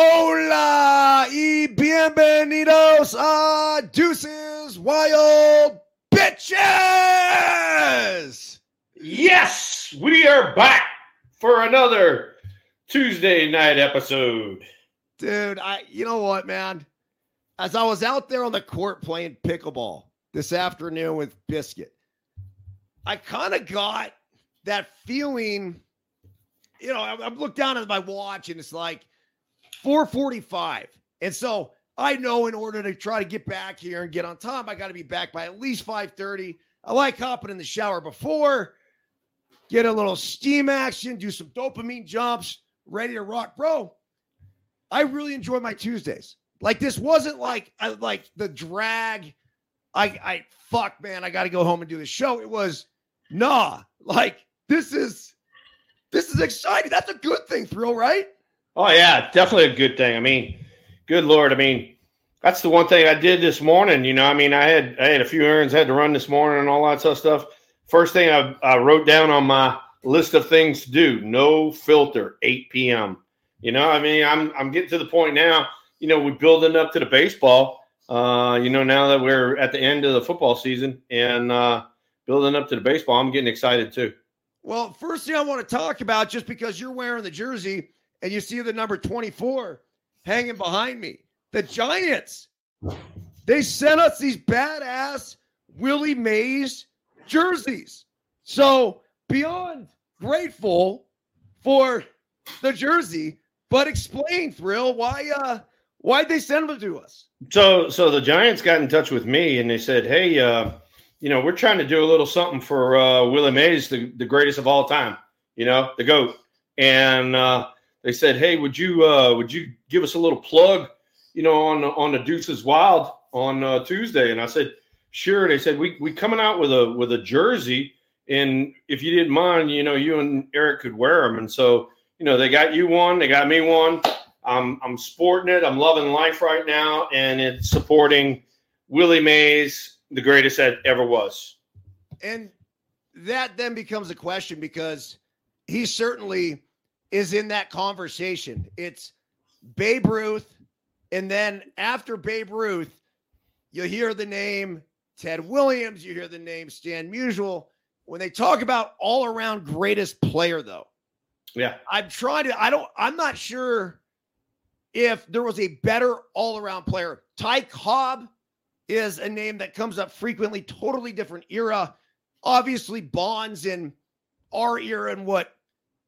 Hola y bienvenidos a Deuces Wild Bitches! Yes, we are back for another Tuesday night episode. Dude, I you know what, man? As I was out there on the court playing pickleball this afternoon with Biscuit, I kind of got that feeling. You know, I, I looked down at my watch and it's like 445. And so I know in order to try to get back here and get on time, I got to be back by at least 5:30. I like hopping in the shower before, get a little steam action, do some dopamine jumps, ready to rock, bro. I really enjoy my Tuesdays. Like this wasn't like like the drag. I I fuck man, I got to go home and do the show. It was nah. Like this is this is exciting. That's a good thing, thrill, right? Oh yeah, definitely a good thing. I mean, good lord. I mean, that's the one thing I did this morning. You know, I mean, I had I had a few errands I had to run this morning and all that sort of stuff. First thing I, I wrote down on my list of things to do: no filter, 8 p.m. You know, I mean, I'm I'm getting to the point now. You know, we're building up to the baseball. Uh, you know, now that we're at the end of the football season and uh, building up to the baseball, I'm getting excited too. Well, first thing I want to talk about, just because you're wearing the jersey and you see the number 24 hanging behind me, the Giants. They sent us these badass Willie Mays jerseys. So beyond grateful for the jersey, but explain, Thrill, why uh why'd they send them to us? So so the Giants got in touch with me and they said, Hey, uh, you know, we're trying to do a little something for uh Willie Mays, the, the greatest of all time, you know, the GOAT. And uh they said, Hey, would you uh would you give us a little plug, you know, on on the Deuces Wild on uh, Tuesday? And I said, Sure. They said, We we coming out with a with a jersey, and if you didn't mind, you know, you and Eric could wear them. And so, you know, they got you one, they got me one. I'm I'm sporting it. I'm loving life right now, and it's supporting Willie Mays, the greatest that ever was. And that then becomes a question because he certainly is in that conversation. It's Babe Ruth, and then after Babe Ruth, you hear the name Ted Williams, you hear the name Stan Musial. When they talk about all around greatest player, though, Yeah. I'm trying to, I don't, I'm not sure if there was a better all around player. Ty Cobb is a name that comes up frequently, totally different era. Obviously, Bonds in our era and what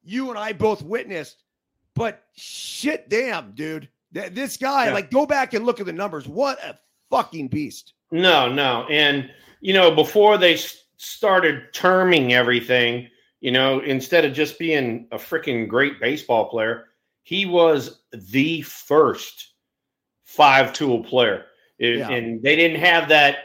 you and I both witnessed. But shit, damn, dude. Th- This guy, Yeah. like, go back and look at the numbers. What a fucking beast. No, no. And, you know, before they s- started terming everything, you know, instead of just being a freaking great baseball player, he was the first five tool player. It- Yeah. And they didn't have that,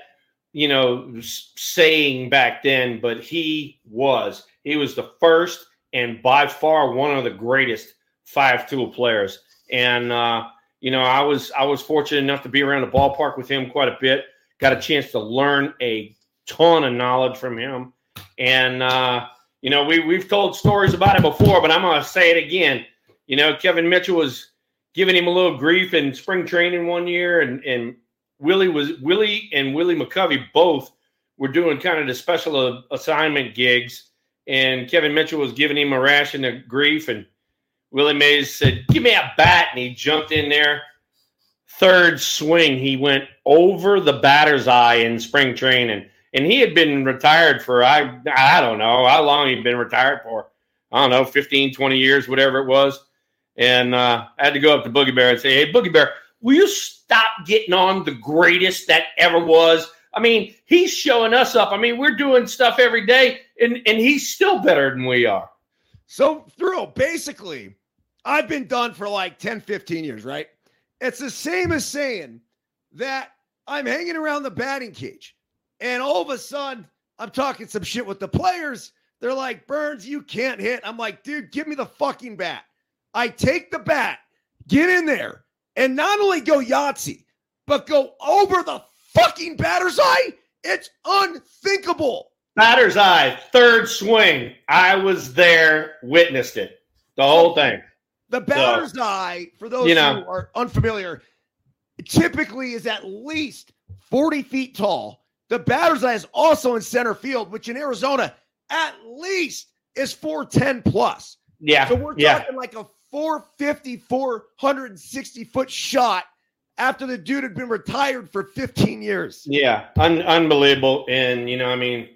you know, saying back then, but he was. He was the first and by far one of the greatest five tool players. And uh, you know, I was I was fortunate enough to be around the ballpark with him quite a bit. Got a chance to learn a ton of knowledge from him, and uh, you know, we we've told stories about it before, but I'm to say it again. You know, Kevin Mitchell was giving him a little grief in spring training one year, and and Willie was Willie and Willie McCovey both were doing kind of the special assignment gigs, and Kevin Mitchell was giving him a ration of grief, and Willie Mays said, "Give me a bat," and he jumped in there. Third swing, he went over the batter's eye in spring training, and he had been retired for I I don't know how long he'd been retired for. I don't know, 15, 20 years, whatever it was. And uh, I had to go up to Boogie Bear and say, "Hey, Boogie Bear, will you stop getting on the greatest that ever was?" I mean, he's showing us up. I mean, we're doing stuff every day, and and he's still better than we are. So, through basically, I've been done for like 10, 15 years, right? It's the same as saying that I'm hanging around the batting cage and all of a sudden I'm talking some shit with the players. They're like, Burns, you can't hit. I'm like, dude, give me the fucking bat. I take the bat, get in there, and not only go Yahtzee, but go over the fucking batter's eye. It's unthinkable. Batter's eye, third swing. I was there, witnessed it. The whole thing. The batter's so, eye, for those you know, who are unfamiliar, typically is at least 40 feet tall. The batter's eye is also in center field, which in Arizona at least is 410 plus. Yeah. So we're yeah. talking like a 450, 460 foot shot after the dude had been retired for 15 years. Yeah, un- unbelievable. And you know, I mean,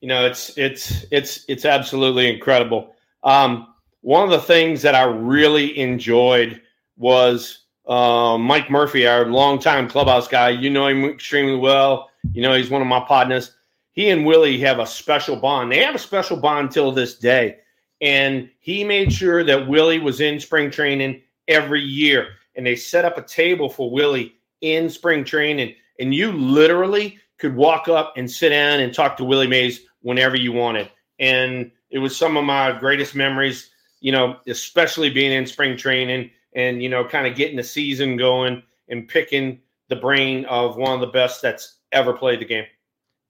you know, it's it's it's it's absolutely incredible. Um, one of the things that I really enjoyed was uh, Mike Murphy, our longtime clubhouse guy. You know him extremely well. You know he's one of my partners. He and Willie have a special bond. They have a special bond till this day. And he made sure that Willie was in spring training every year. And they set up a table for Willie in spring training. And you literally could walk up and sit down and talk to Willie Mays whenever you wanted. And it was some of my greatest memories, you know, especially being in spring training and, you know, kind of getting the season going and picking the brain of one of the best that's ever played the game.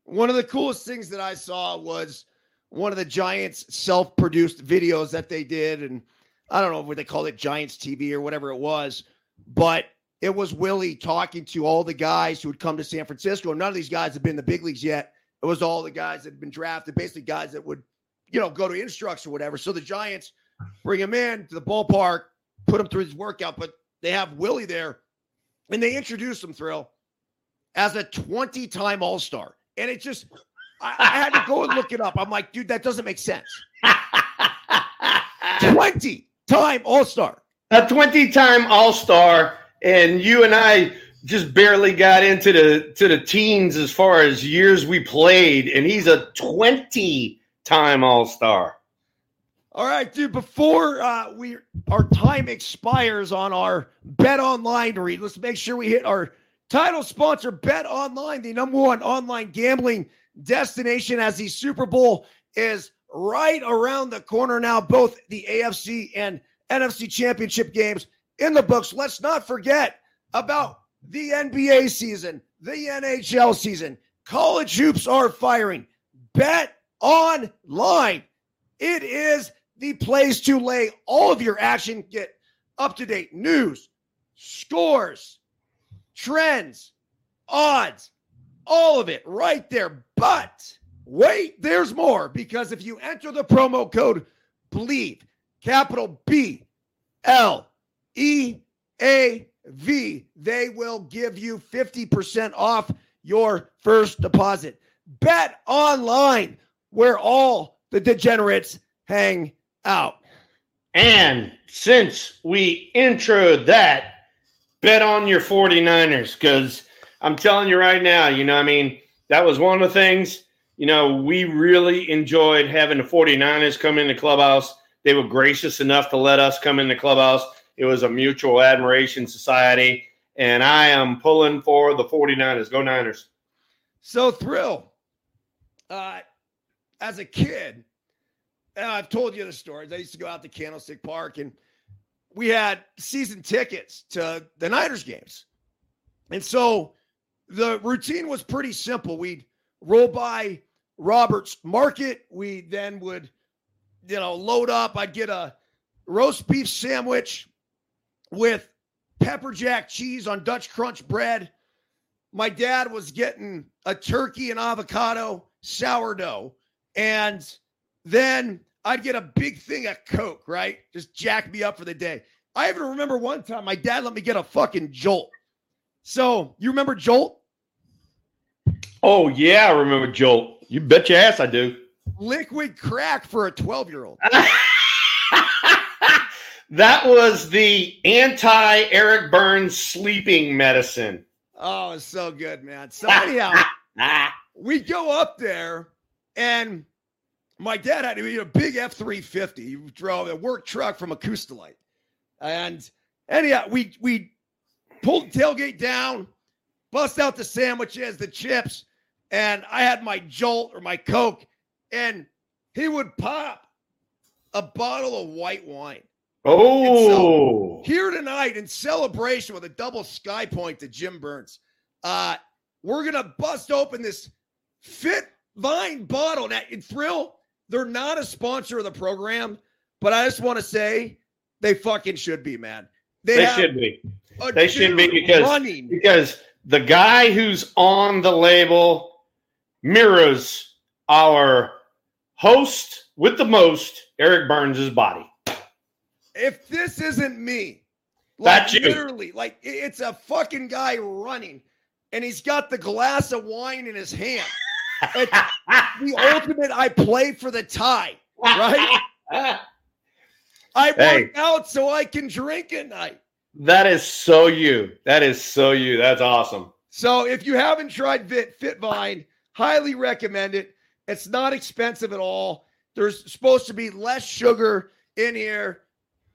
One of the coolest things that I saw was one of the Giants self produced videos that they did. And I don't know what they called it, Giants TV or whatever it was, but it was Willie talking to all the guys who had come to San Francisco. None of these guys had been in the big leagues yet. It was all the guys that had been drafted, basically guys that would, you know, go to instructs or whatever. So the Giants bring him in to the ballpark, put him through his workout, but they have Willie there and they introduce him, Thrill, as a 20 time All Star. And it just, I, I, had to go and look it up. I'm like, dude, that doesn't make sense. 20 time All Star. A 20 time All Star. And you and I just barely got into the to the teens as far as years we played, and he's a 20 time All Star. All right, dude. Before uh, we our time expires on our Bet Online read, let's make sure we hit our title sponsor, Bet Online, the number one online gambling destination. As the Super Bowl is right around the corner now, both the AFC and NFC Championship games in the books. Let's not forget about the NBA season, the NHL season. College hoops are firing. Bet online. It is the place to lay all of your action. Get up to date news, scores, trends, odds, all of it right there. But wait, there's more because if you enter the promo code BLEAV, capital B L E A V, they will give you 50% off your first deposit. Bet online where all the degenerates hang out. And since we intro that, bet on your 49ers because I'm telling you right now, you know, I mean, that was one of the things, you know, we really enjoyed having the 49ers come in the clubhouse. They were gracious enough to let us come in the clubhouse. It was a mutual admiration society. And I am pulling for the 49ers. Go Niners. So, Thrill, uh, as a kid, and I've told you the stories. I used to go out to Candlestick Park and we had season tickets to the Niners games. And so the routine was pretty simple. We'd roll by Roberts Market. We then would, you know, load up. I'd get a roast beef sandwich with pepper jack cheese on Dutch crunch bread. My dad was getting a turkey and avocado sourdough. And then I'd get a big thing of Coke, right? Just jack me up for the day. I even remember one time my dad let me get a fucking jolt. So you remember Jolt? Oh yeah, I remember Jolt. You bet your ass I do. Liquid crack for a 12 year old. that was the anti Eric Burns sleeping medicine. Oh, it's so good, man. So anyhow, we go up there and my dad had a big F three fifty. He drove a work truck from Acousta-Lite, and anyhow, we we pulled the tailgate down, bust out the sandwiches, the chips, and I had my Jolt or my Coke, and he would pop a bottle of white wine. Oh, here tonight in celebration with a double sky point to Jim Burns, uh, we're gonna bust open this Fit Vine bottle. Now, in Thrill, they're not a sponsor of the program, but I just want to say they fucking should be, man. They, they should be. They should be because running. because the guy who's on the label mirrors our host with the most, Eric Burns' body. If this isn't me, like literally, like it's a fucking guy running, and he's got the glass of wine in his hand. The ultimate. I play for the tie, right? I hey, work out so I can drink at night. That is so you. That is so you. That's awesome. So if you haven't tried Fit Fitvine, highly recommend it. It's not expensive at all. There's supposed to be less sugar in here.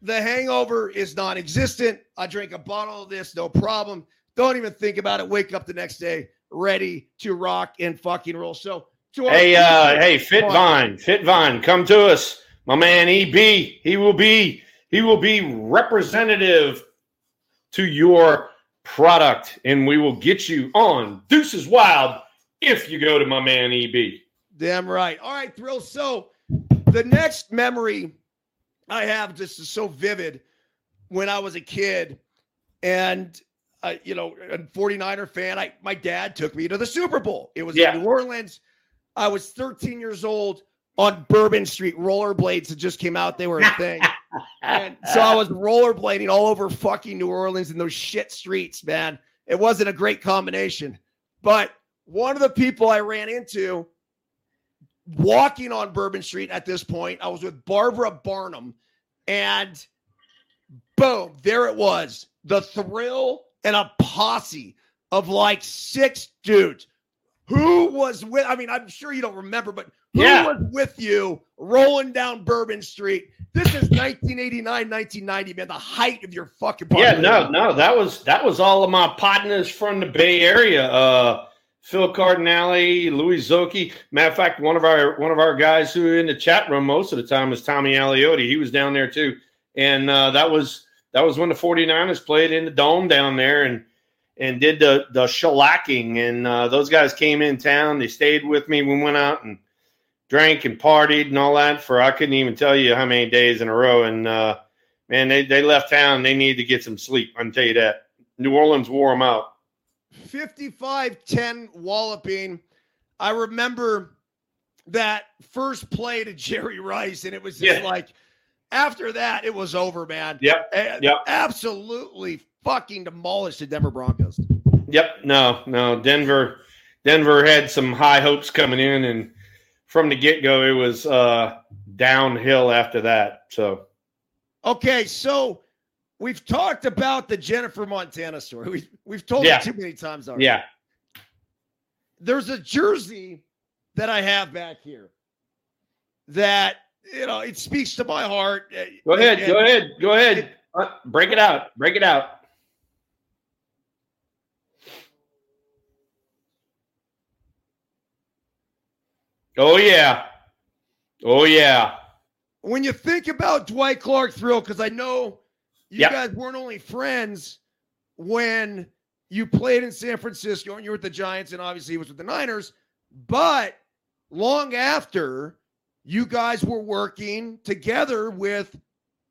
The hangover is non-existent. I drink a bottle of this, no problem. Don't even think about it. Wake up the next day ready to rock and fucking roll. So, hey, uh, hey, Fit Vine, Fit Vine, come to us, my man EB. He will be he will be representative to your product, and we will get you on Deuces Wild if you go to my man EB. Damn right. All right, Thrill. So the next memory I have just is so vivid when I was a kid, and uh, you know, a 49er fan. I my dad took me to the Super Bowl. It was yeah. in New Orleans. I was 13 years old on Bourbon Street. Rollerblades that just came out. They were a thing. and so I was rollerblading all over fucking New Orleans in those shit streets, man. It wasn't a great combination. But one of the people I ran into walking on Bourbon Street at this point, I was with Barbara Barnum, and boom, there it was. The thrill and a posse of like six dudes. Who was with? I mean, I'm sure you don't remember, but who yeah. was with you rolling down Bourbon Street? This is 1989, 1990, man. The height of your fucking. Yeah, no, no, that was that was all of my partners from the Bay Area. Uh, Phil Cardinale, Louis Zocchi. Matter of fact, one of our one of our guys who in the chat room most of the time is Tommy Aliotti. He was down there too, and uh, that was that was when the 49ers played in the dome down there and and did the the shellacking. And uh, those guys came in town. They stayed with me. We went out and drank and partied and all that for I couldn't even tell you how many days in a row. And uh, man, they they left town. They needed to get some sleep. I can tell you that. New Orleans wore them out. 55-10 walloping. I remember that first play to Jerry Rice, and it was just yeah. like after that, it was over, man. Yep. Yep. Absolutely fucking demolished the Denver Broncos. Yep. No, no. Denver, Denver had some high hopes coming in, and from the get go, it was uh, downhill after that. So, okay, so we've talked about the Jennifer Montana story. We've we've told yeah. it too many times already. Yeah. There's a jersey that I have back here that you know, it speaks to my heart. Uh, go ahead, and, go ahead, go ahead. It, uh, break it out. Break it out. Oh yeah. Oh yeah. when you think about Dwight Clark Thrill, because I know you Yep. guys weren't only friends when you played in San Francisco and you were with the Giants, and obviously he was with the Niners, but long after you guys were working together with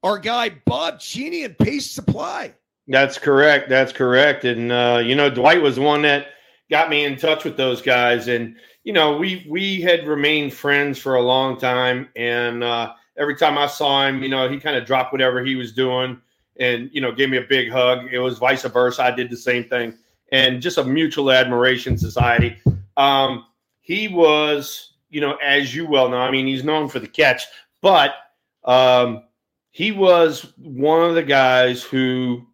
our guy Bob Cheney and Pace Supply. That's correct. That's correct. And uh, you know, Dwight was the one that got me in touch with those guys. And you know, we we had remained friends for a long time. And uh, every time I saw him, you know, he kind of dropped whatever he was doing and you know, gave me a big hug. It was vice versa. I did the same thing. And just a mutual admiration society. Um, he was, you know, as you well know, I mean, he's known for the catch, but um, he was one of the guys who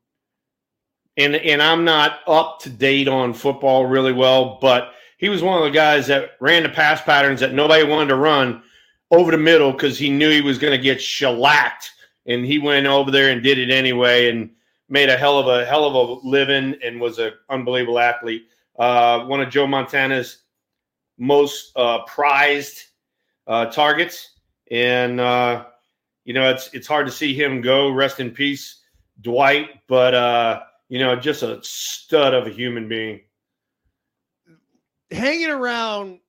and and I'm not up to date on football really well, but he was one of the guys that ran the pass patterns that nobody wanted to run over the middle because he knew he was going to get shellacked, and he went over there and did it anyway, and made a hell of a hell of a living, and was an unbelievable athlete. Uh, one of Joe Montana's most uh, prized uh, targets, and uh, you know it's it's hard to see him go. Rest in peace, Dwight, but. uh you know, just a stud of a human being. Hanging around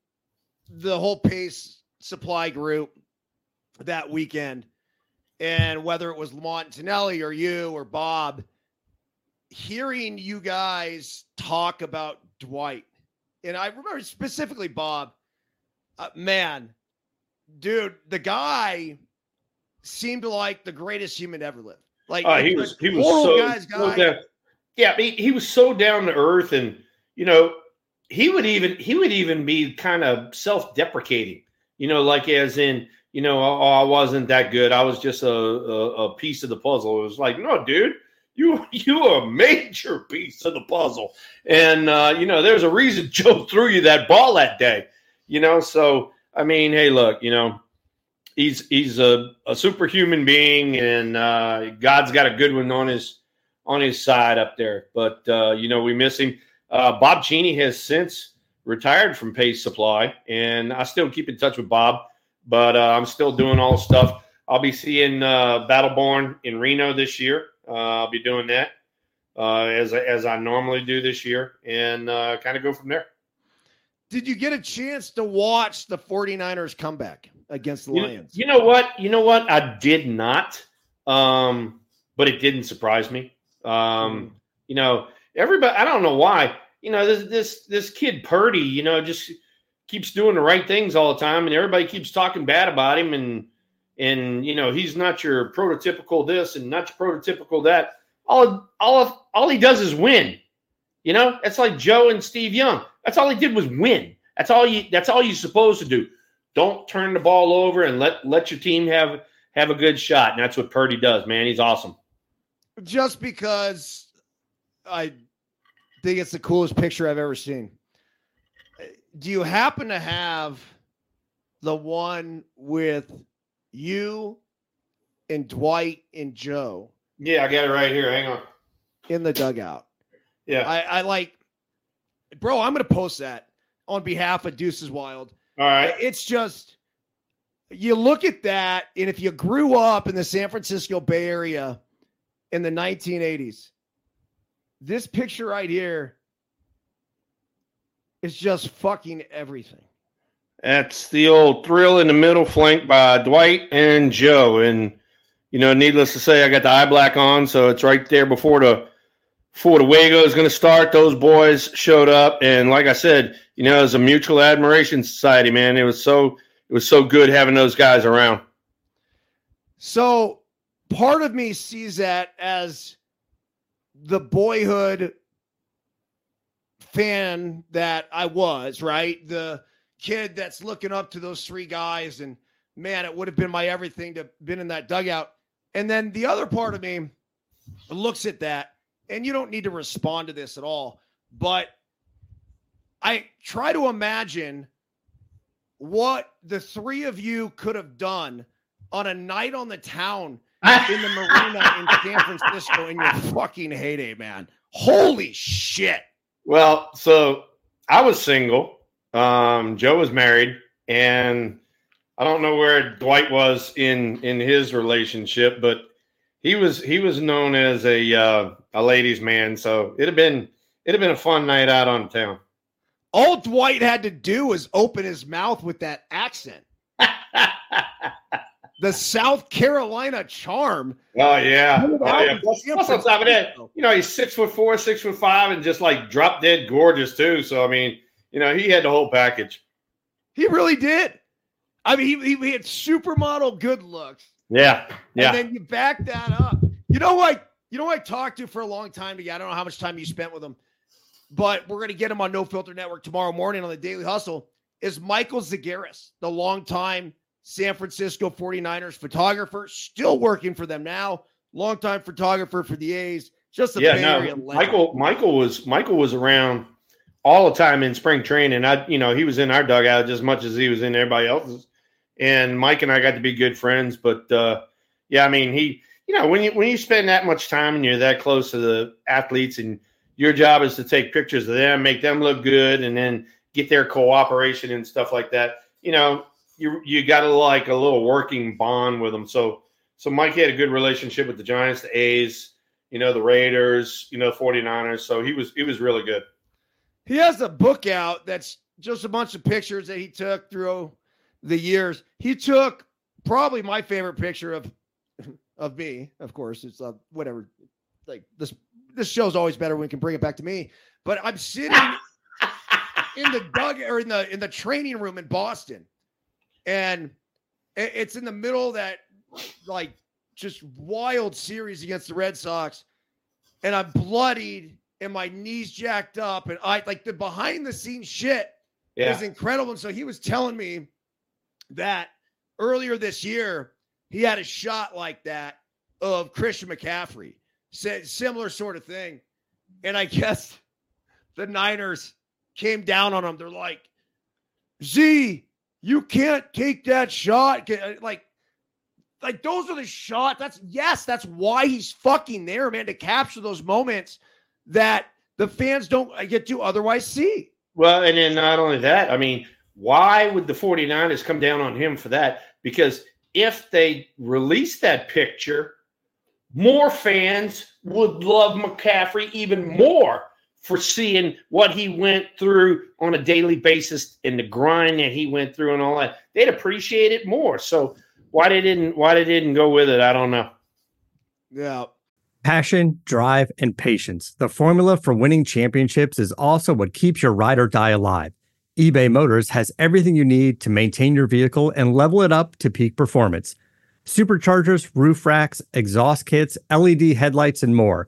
the whole Pace Supply group that weekend, and whether it was Lamont Tonelli or you or Bob, hearing you guys talk about Dwight, and I remember specifically Bob, uh, man, dude, the guy seemed like the greatest human ever lived. Like Uh, he was he was so, guy's so guy. down, yeah, he, he was so down to earth, and you know, he would even he would even be kind of self deprecating. You know, like as in, you know, oh, I wasn't that good. I was just a, a a piece of the puzzle. It was like, no, dude, you you a major piece of the puzzle, and uh, you know, there's a reason Joe threw you that ball that day. You know, so I mean, hey, look, you know, he's he's a, a superhuman being, and uh, God's got a good one on his on his side up there. But uh, you know, we miss him. Uh, Bob Cheney has since retired from Pace Supply, and I still keep in touch with Bob. But uh, I'm still doing all the stuff. I'll be seeing uh, Battleborn in Reno this year. Uh, I'll be doing that uh, as as I normally do this year, and uh, kind of go from there. Did you get a chance to watch the 49ers comeback against the You, Lions? you know what? You know what? I did not, um, but it didn't surprise me. Um, you know, everybody. I don't know why. You know, this this this kid Purdy. You know, just keeps doing the right things all the time, and everybody keeps talking bad about him. And and you know, he's not your prototypical this and not your prototypical that. All all all he does is win. You know, it's like Joe and Steve Young. That's all he did was win. That's all you. That's all you're supposed to do. Don't turn the ball over and let let your team have have a good shot. And that's what Purdy does, man. He's awesome. Just because I think it's the coolest picture I've ever seen. Do you happen to have the one with you and Dwight and Joe Yeah, I got it right here. Hang on. in the dugout? Yeah. I, I like, bro, I'm going to post that on behalf of Deuces Wild. All right. It's just you look at that, and if you grew up in the San Francisco Bay Area in the 1980s, this picture right here is just fucking everything. That's the old thrill in the middle flank by Dwight and Joe. And you know, needless to say, I got the eye black on, so it's right there before the before the Wago is going to start. Those boys showed up, and like I said, you know, it was a mutual admiration society, man. It was so it was so good having those guys around. So part of me sees that as the boyhood fan that I was, right? The kid that's looking up to those three guys and man, it would have been my everything to been in that dugout. And then the other part of me looks at that and you don't need to respond to this at all, but I try to imagine what the three of you could have done on a night on the town in the marina in San Francisco in your fucking heyday, man. Holy shit. Well, so I was single. Um, Joe was married, and I don't know where Dwight was in in his relationship, but he was he was known as a uh, a ladies' man. So it'd have been it'd have been a fun night out on town. All Dwight had to do was open his mouth with that accent. the South Carolina charm. Oh yeah, oh, yeah. Plus, plus on top of that, you know, he's six foot four, six foot five, and just like drop dead gorgeous too. So I mean, you know, he had the whole package. He really did. I mean, he, he had supermodel good looks. Yeah, yeah. And then you back that up. You know what? You know what I talked to for a long time again. I don't know how much time you spent with him, but we're going to get him on No Filter Network tomorrow morning on the Daily Hustle. Is Michael Zagaris, the longtime San Francisco 49ers photographer, still working for them now. Longtime photographer for the A's. Just a yeah, no, Michael. Michael was Michael was around all the time in spring training. I, you know, he was in our dugout just as much as he was in everybody else's. And Mike and I got to be good friends. But uh, yeah, I mean, he, you know, when you when you spend that much time and you're that close to the athletes, and your job is to take pictures of them, make them look good, and then get their cooperation and stuff like that. You know, you you got to like a little working bond with them. So so Mike had a good relationship with the Giants, the A's, you know, the Raiders, you know, 49ers. So he was he was really good. He has a book out that's just a bunch of pictures that he took through the years. He took probably my favorite picture of of me. Of course, it's uh, whatever. Like this this show's always better when we can bring it back to me. But I'm sitting in the dug or in the in the training room in Boston and it's in the middle of that like just wild series against the Red Sox, and I'm bloodied and my knees jacked up, and I like the behind the scenes shit yeah. is incredible. And so he was telling me that earlier this year he had a shot like that of Christian McCaffrey, said similar sort of thing, and I guess the Niners came down on him. They're like, Z, you can't take that shot. Uh, like, like those are the shots. That's yes, that's why he's fucking there, man, to capture those moments that the fans don't uh, get to otherwise see. Well, and then not only that, I mean, why would the 49ers come down on him for that? Because if they release that picture, more fans would love McCaffrey even more for seeing what he went through on a daily basis and the grind that he went through and all that. They'd appreciate it more. So why they didn't why they didn't go with it, I don't know. Yeah. Passion, drive, and patience. The formula for winning championships is also what keeps your ride or die alive. eBay Motors has everything you need to maintain your vehicle and level it up to peak performance. Superchargers, roof racks, exhaust kits, LED headlights, and more.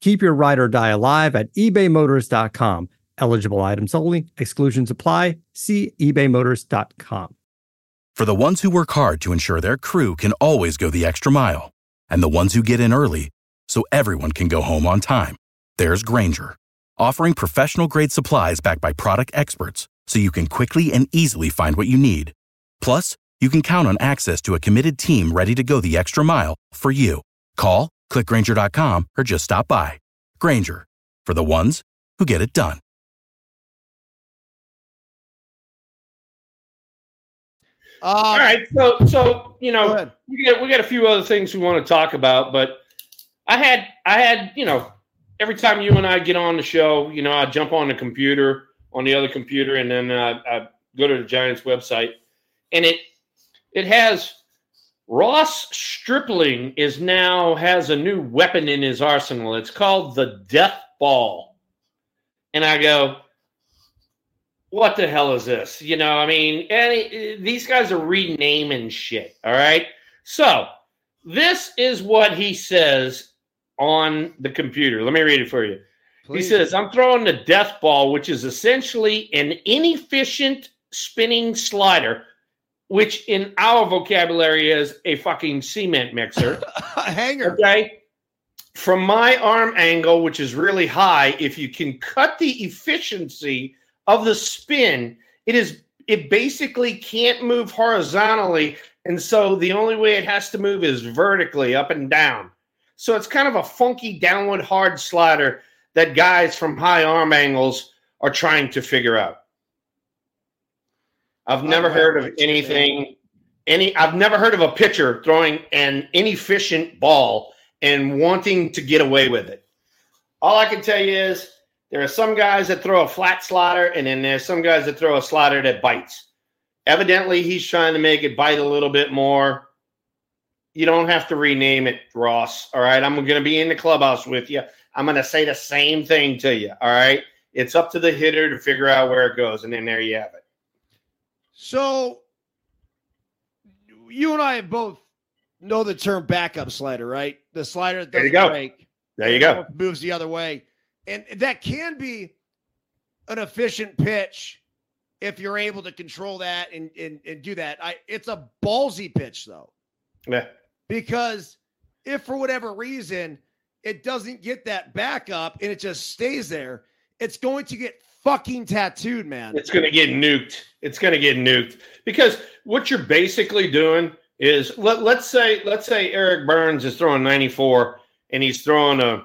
Keep your ride or die alive at ebaymotors.com. Eligible items only, exclusions apply. See ebaymotors.com. For the ones who work hard to ensure their crew can always go the extra mile, and the ones who get in early so everyone can go home on time, there's Grainger, offering professional grade supplies backed by product experts so you can quickly and easily find what you need. Plus, you can count on access to a committed team ready to go the extra mile for you. Call Click Grainger.com or just stop by. Grainger for the ones who get it done. Uh, All right, so so you know we got we got a few other things we want to talk about, but I had I had you know every time you and I get on the show, you know I jump on the computer on the other computer and then uh, I go to the Giants website and it it has Ross Stripling is now has a new weapon in his arsenal. It's called the Death Ball. And I go, what the hell is this? You know, I mean, any, these guys are renaming shit. All right. So this is what he says on the computer. Let me read it for you. Please. He says, I'm throwing the death ball, which is essentially an inefficient spinning slider which in our vocabulary is a fucking cement mixer. a hanger. Okay. From my arm angle, which is really high, if you can cut the efficiency of the spin, it is it basically can't move horizontally. And so the only way it has to move is vertically up and down. So it's kind of a funky downward hard slider that guys from high arm angles are trying to figure out. I've never heard of anything any I've never heard of a pitcher throwing an inefficient ball and wanting to get away with it. All I can tell you is there are some guys that throw a flat slider, and then there's some guys that throw a slider that bites. Evidently, he's trying to make it bite a little bit more. You don't have to rename it, Ross. All right. I'm going to be in the clubhouse with you. I'm going to say the same thing to you. All right. It's up to the hitter to figure out where it goes. And then there you have it. So, you and I both know the term backup slider, right? The slider that There you doesn't go. break. There you go. Moves the other way. And that can be an efficient pitch if you're able to control that and, and, and do that. I it's a ballsy pitch though, Yeah. because if for whatever reason it doesn't get that backup and it just stays there, it's going to get fucking tattooed, man. It's going to get nuked. It's going to get nuked because what you're basically doing is let, let's say let's say Eric Burns is throwing 94 and he's throwing a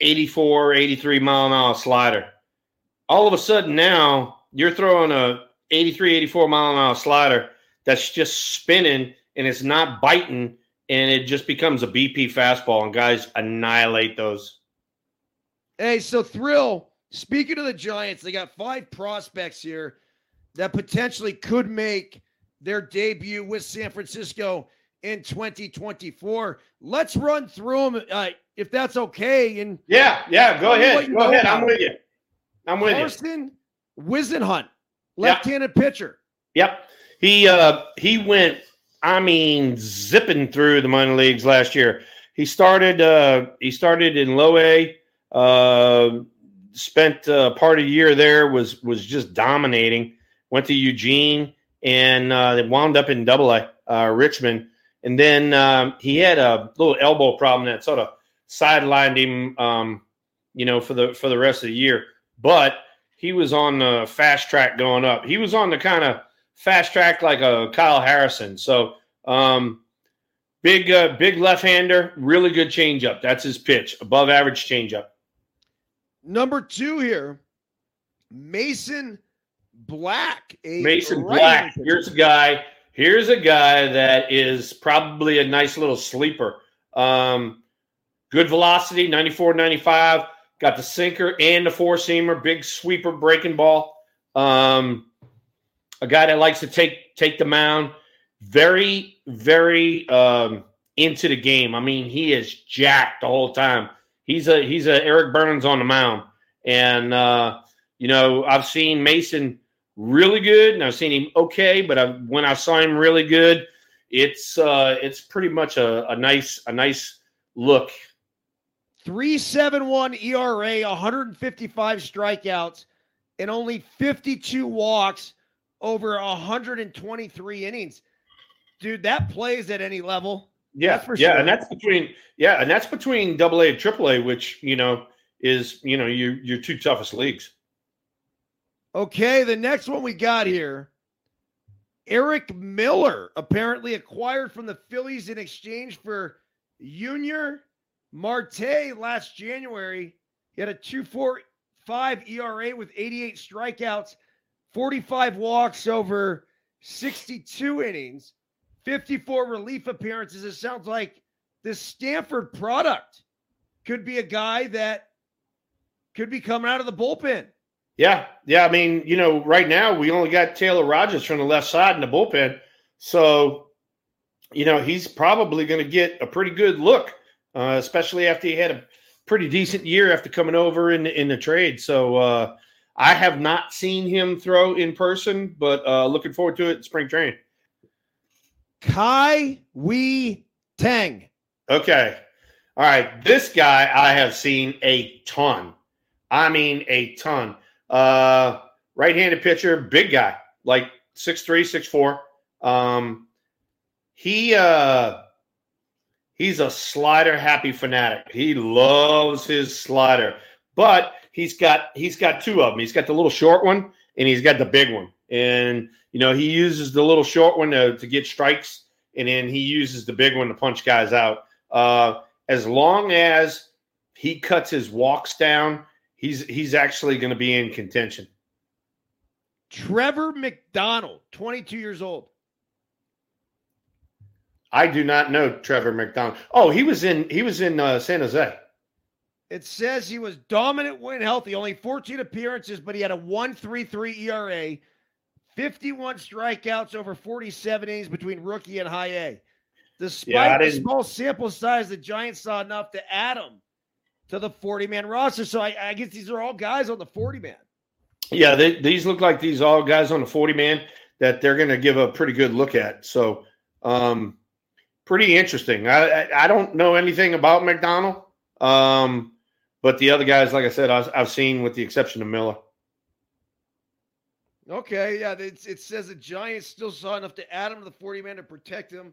84 83 mile an hour slider. All of a sudden now you're throwing a 83 84 mile an hour slider that's just spinning and it's not biting and it just becomes a BP fastball and guys annihilate those. Hey, so Thrill, speaking of the Giants, they got five prospects here that potentially could make their debut with San Francisco in 2024. Let's run through them uh, if that's okay. And Yeah, yeah, go Tell me what ahead. Go ahead. I'm with you. I'm with you. Carson Whisenhunt, left-handed pitcher. Yep. He uh he went I mean zipping through the minor leagues last year. He started uh he started in low A uh spent uh, part of the year there was was just dominating. Went to Eugene and uh they wound up in double A uh Richmond and then um, he had a little elbow problem that sort of sidelined him um you know for the for the rest of the year. But he was on the fast track going up. He was on the kind of fast track like a Kyle Harrison. So um, big, uh, big left hander, really good changeup. That's his pitch, above average changeup. Number two here, Mason Black. Mason Black. pitcher. Here's a guy. Here's a guy that is probably a nice little sleeper. Um, good velocity, 94, 95. Got the sinker and the four seamer, big sweeper breaking ball. Um, a guy that likes to take take the mound. Very, very um, into the game. I mean, he is jacked the whole time. He's a he's a Eric Burns on the mound, and uh, you know I've seen Mason really good, and I've seen him okay. But I, when I saw him really good, it's uh, it's pretty much a, a nice a nice look. 371 ERA, 155 strikeouts, and only 52 walks over 123 innings. Dude, that plays at any level. Yeah, for yeah, sure. and that's between yeah, and that's between Double A and Triple A, which you know is you know your your two toughest leagues. Okay, the next one we got here Erik Miller, apparently acquired from the Phillies in exchange for Yunior Marte last January. He had a 2.45 ERA with 88 strikeouts, 45 walks over 62 innings, 54 relief appearances. It sounds like this Stanford product could be a guy that could be coming out of the bullpen. Yeah, yeah. I mean, you know, right now we only got Taylor Rogers from the left side in the bullpen, so you know he's probably going to get a pretty good look, uh, especially after he had a pretty decent year after coming over in the, in the trade. So uh, I have not seen him throw in person, but uh, looking forward to it in spring training. Kai Wee Tang. Okay. All right. This guy I have seen a ton. I mean, a ton. Uh, right handed pitcher, big guy, like 6'3, 6'4. Um, he uh, he's a slider happy fanatic. He loves his slider, but he's got he's got two of them. He's got the little short one and he's got the big one. And you know he uses the little short one to, to get strikes, and then he uses the big one to punch guys out. Uh, as long as he cuts his walks down, he's he's actually going to be in contention. Trevor McDonald, 22 years old. I do not know Trevor McDonald. Oh, he was in he was in uh, San Jose. It says he was dominant when healthy, only 14 appearances, but he had a 1.33 ERA, 51 strikeouts over 47 innings between rookie and high A. Despite Yeah, the small sample size, the Giants saw enough to add him to the 40 man roster. So I, I guess these are all guys on the 40 man. Yeah, they, these look like these all guys on the 40 man that they're going to give a pretty good look at. So, um, pretty interesting. I, I, I don't know anything about McDonald, um, but the other guys, like I said, I've, I've seen with the exception of Miller. Okay, yeah, it, it says the Giants still saw enough to add him to the 40 man to protect him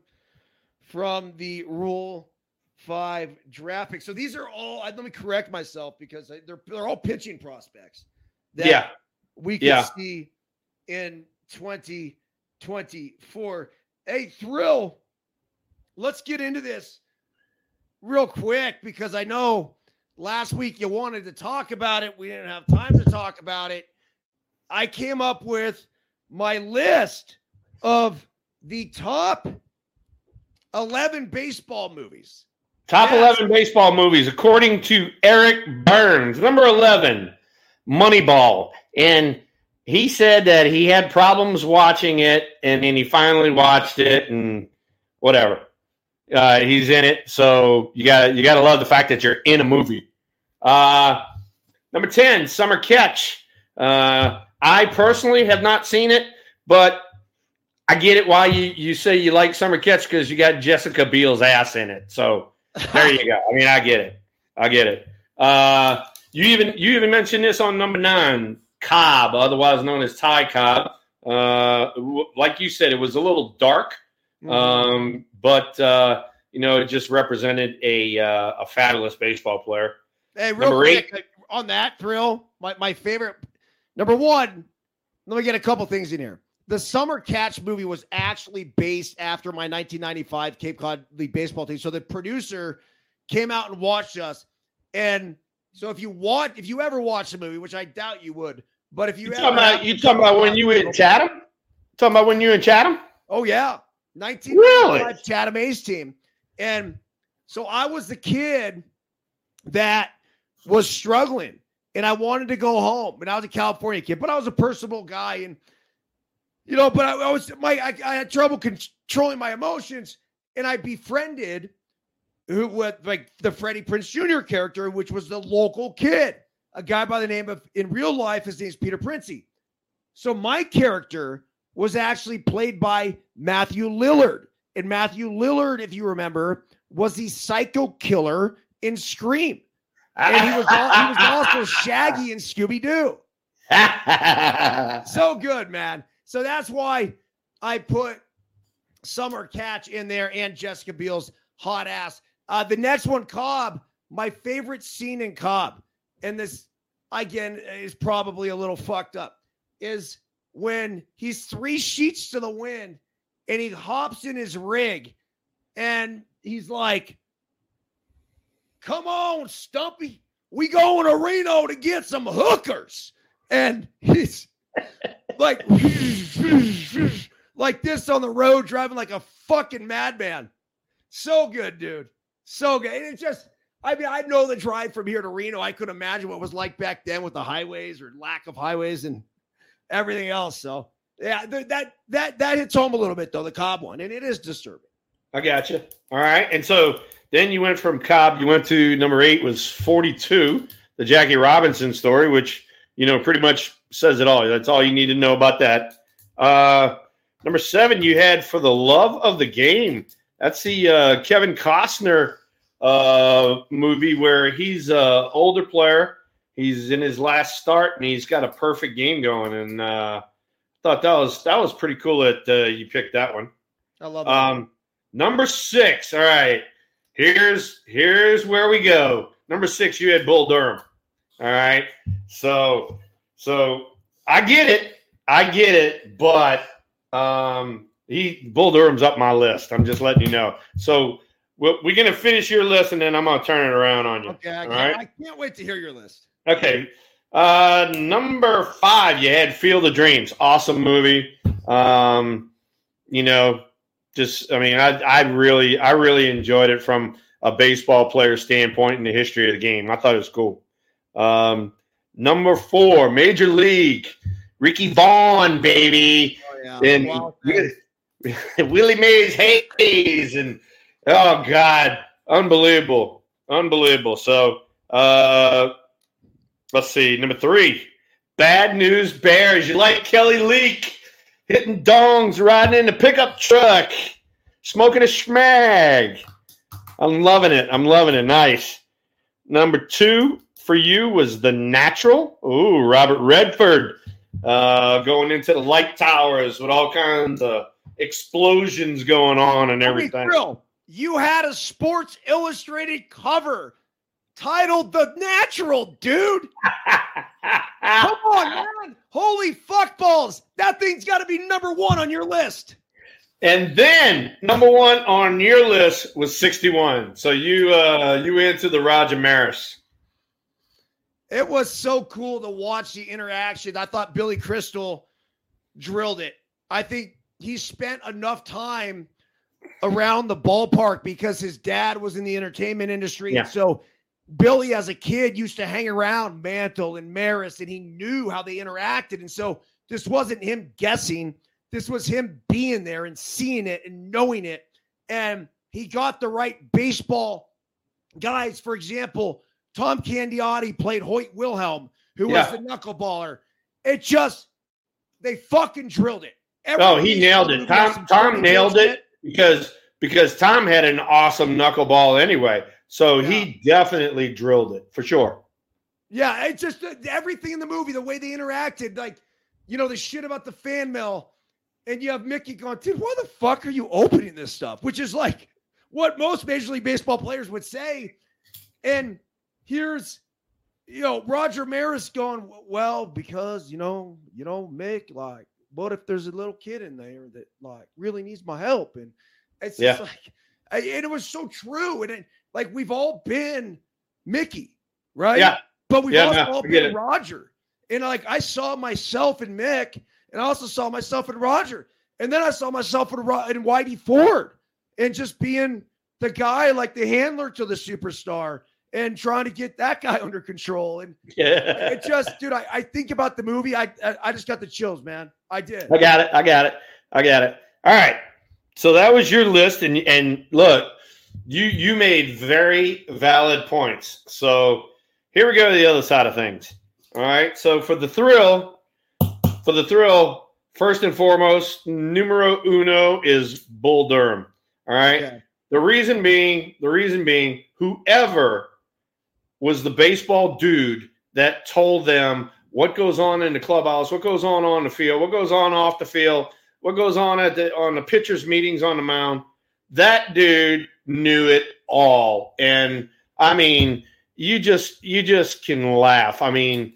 from the Rule 5 draft pick. So these are all, let me correct myself because they're, they're all pitching prospects that Yeah, we can yeah. see in 2024. Hey, Thrill, let's get into this real quick because I know last week you wanted to talk about it. We didn't have time to talk about it. I came up with my list of the top 11 baseball movies. Top Yes. 11 baseball movies, according to Eric Byrnes. Number 11, Moneyball. And he said that he had problems watching it, and then he finally watched it, and whatever. Uh, he's in it, so you got you got to love the fact that you're in a movie. Uh, number 10, Summer Catch. Uh, I personally have not seen it, but I get it why you, you say you like Summer Catch because you got Jessica Biel's ass in it. So there you go. I mean, I get it. I get it. Uh, you even you even mentioned this on number nine, Cobb, otherwise known as Ty Cobb. Uh, like you said, it was a little dark, um, but uh, you know, it just represented a uh, a fabulous baseball player. Hey, real Number quick uh, on that thrill, my, my favorite number one. Let me get a couple things in here. The Summer Catch movie was actually based after my 1995 Cape Cod League baseball team. So the producer came out and watched us. And so if you want, if you ever watch the movie, which I doubt you would, but if you, You ever talking about you talking about when you were in Chatham? Talking about when you were in Chatham? Oh yeah, 1995 Really? Chatham A's team, and so I was the kid that was struggling, and I wanted to go home, and I was a California kid, but I was a personable guy, and you know, but I, I was my I, I had trouble controlling my emotions, and I befriended who with like the Freddie Prinze Jr. character, which was the local kid, a guy by the name of in real life, his name's Peter Princey. So my character was actually played by Matthew Lillard. And Matthew Lillard, if you remember, was the psycho killer in Scream. And he was, he was also Shaggy and Scooby Doo. So good, man. So that's why I put Summer Catch in there and Jessica Biel's hot ass. Uh, the next one, Cobb. My favorite scene in Cobb, and this again is probably a little fucked up, is when he's three sheets to the wind and he hops in his rig and he's like, Come on, Stumpy. We going to Reno to get some hookers. And he's like like this on the road, driving like a fucking madman. So good, dude. So good. And it's just, I mean, I know the drive from here to Reno. I could imagine what it was like back then with the highways or lack of highways and everything else. So yeah, th- that that that hits home a little bit though, the Cobb one, and it is disturbing. I got you. All right. And so then you went from Cobb, you went to number eight was 42, the Jackie Robinson story, which, you know, pretty much says it all. That's all you need to know about that. Uh, number seven, you had For the Love of the Game. That's the uh, Kevin Costner uh, movie where he's a older player. He's in his last start and he's got a perfect game going. And uh, thought that was that was pretty cool that uh, you picked that one. I love it. Um, number six. All right, here's here's where we go. Number six, you had Bull Durham. All right, so so I get it, I get it, but um, he Bull Durham's up my list. I'm just letting you know. So we're, we're gonna finish your list, and then I'm gonna turn it around on you. okay, I all can't, right. I can't wait to hear your list. Okay. Uh, number five, you had Field of Dreams. Awesome movie. Um, you know, just I mean, I I really I really enjoyed it from a baseball player standpoint in the history of the game. I thought it was cool. Um, number four, Major League, Ricky Vaughn, baby, Oh yeah. and Wow. Willie Mays Hayes, and oh god, unbelievable, unbelievable. So, uh, let's see, number three, Bad News Bears. You like Kelly Leak hitting dongs, riding in the pickup truck, smoking a schmag. I'm loving it. I'm loving it. Nice. Number two for you was The Natural. Ooh, Robert Redford uh, going into the light towers with all kinds of explosions going on and everything. You had a Sports Illustrated cover titled The Natural, dude. Come on, man. Holy fuck balls. That thing's got to be number one on your list. and then number one on your list was 61. So you uh, you into the Roger Maris. It was so cool to watch the interaction. I thought Billy Crystal drilled it. I think he spent enough time around the ballpark because his dad was in the entertainment industry. Yeah. So Billy, as a kid, used to hang around Mantle and Maris, and he knew how they interacted. And so this wasn't him guessing. This was him being there and seeing it and knowing it. And he got the right baseball guys. For example, Tom Candiotti played Hoyt Wilhelm, who Yeah. was the knuckleballer. It just, they fucking drilled it. Oh, he nailed it. Tom Tom nailed Gibbs it because because Tom had an awesome knuckleball anyway. So he definitely drilled it for sure. Yeah, it's just uh, everything in the movie, the way they interacted, like, you know, the shit about the fan mail. And you have Mickey going, dude, why the fuck are you opening this stuff? Which is like what most Major League Baseball players would say. And here's, you know, Roger Maris going, well, because, you know, you know, Mick, like, what if there's a little kid in there that like really needs my help? And it's just Yeah. like, and it was so true. And it, like, we've all been Mickey, right? Yeah. But we've Yeah, also no, all been it. Roger. And like I saw myself in Mick, and I also saw myself in Roger. And then I saw myself in, in Whitey Ford and just being the guy, like the handler to the superstar and trying to get that guy under control. And Yeah. it just, dude, I, I think about the movie. I, I I just got the chills, man. I did. I got it. I got it. I got it. All right. So that was your list, and and look, you you made very valid points. So here we go to the other side of things. All right. So for the thrill, for the thrill, first and foremost, numero uno is Bull Durham. All right. Okay. The reason being, the reason being, whoever was the baseball dude that told them what goes on in the clubhouse, what goes on on the field, what goes on off the field, what goes on at the on the pitchers meetings on the mound. That dude knew it all, and I mean, you just you just can laugh. I mean,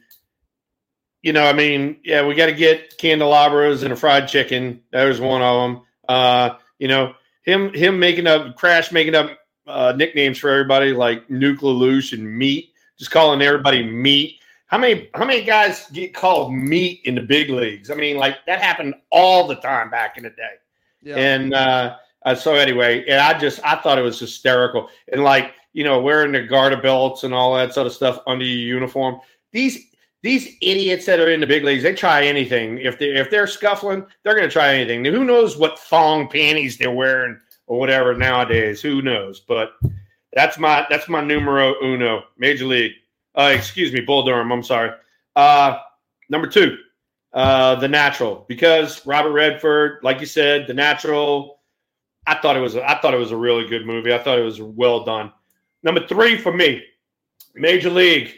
you know, I mean, yeah, we got to get candelabras and a fried chicken. There's one of them. Uh, you know, him him making up crash making up uh, nicknames for everybody like Nuke LaLoosh and Meat, just calling everybody Meat. How many how many guys get called Meat in the big leagues? I mean, like that happened all the time back in the day. Yeah. And uh, uh, so anyway, and I just I thought it was hysterical, and like you know wearing the garter belts and all that sort of stuff under your uniform. These these idiots that are in the big leagues, they try anything. If they if they're scuffling, they're going to try anything. Who knows what thong panties they're wearing or whatever nowadays? Who knows? But that's my that's my numero uno, Major League. Uh, excuse me, Bull Durham. I'm sorry. Uh, number two, uh, The Natural, because Robert Redford, like you said, The Natural. I thought it was a, I thought it was a really good movie. I thought it was well done. Number three for me, Major League,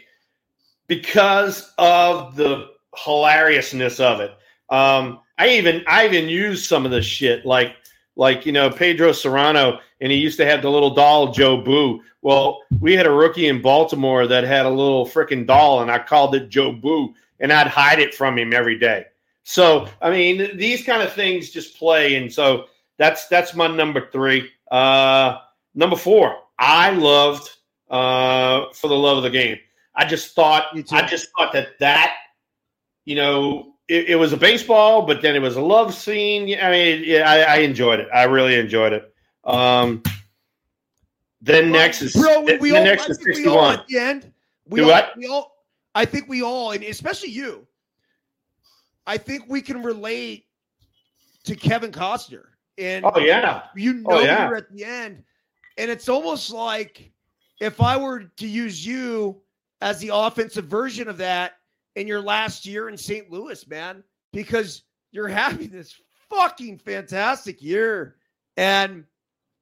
because of the hilariousness of it. Um, I even I even used some of this shit like like you know Pedro Cerrano, and he used to have the little doll Jobu. Well, we had a rookie in Baltimore that had a little freaking doll, and I called it Jobu, and I'd hide it from him every day. So I mean, these kind of things just play, and so that's that's my number three. Uh, number four, I loved uh, for the love of the game. I just thought I just thought that that you know it, it, was a baseball, but then it was a love scene. I mean, yeah, I, I enjoyed it. I really enjoyed it. Um, then well, next is bro, we, we all, next is sixty one. At the end, we Do all, what? We all, I think we all, and especially you, I think we can relate to Kevin Costner. And oh yeah, you know oh, yeah. you're at the end, and it's almost like if I were to use you as the offensive version of that in your last year in St. Louis, man, because you're having this fucking fantastic year and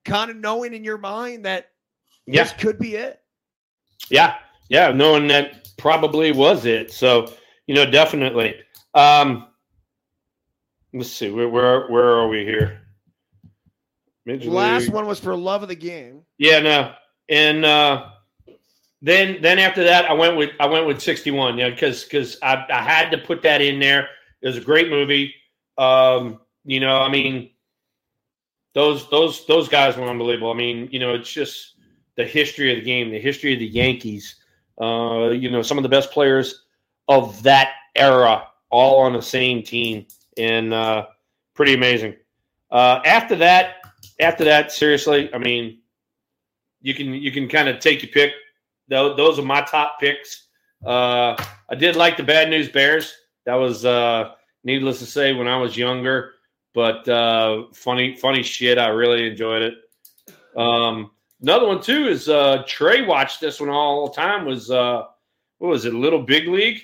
kind of knowing in your mind that yeah. this could be it. Yeah. Yeah. Knowing that probably was it. So, you know, definitely. Um, let's see. Where, where, where are we here? Major Last League. one was for love of the game. Yeah. No. And, uh, then then after that I went with I went with 61, yeah, because because I, I had to put that in there. It was a great movie. Um, you know, I mean, those those those guys were unbelievable. I mean, you know, it's just the history of the game, the history of the Yankees. Uh, you know, some of the best players of that era all on the same team, and uh, pretty amazing. Uh, after that, after that, seriously, I mean, you can you can kind of take your pick those are my top picks. Uh, I did like the Bad News Bears. That was uh, needless to say when I was younger, but uh, funny, funny shit. I really enjoyed it. Um, another one too is uh, Trey watched this one all the time. Was uh, what was it? Little Big League.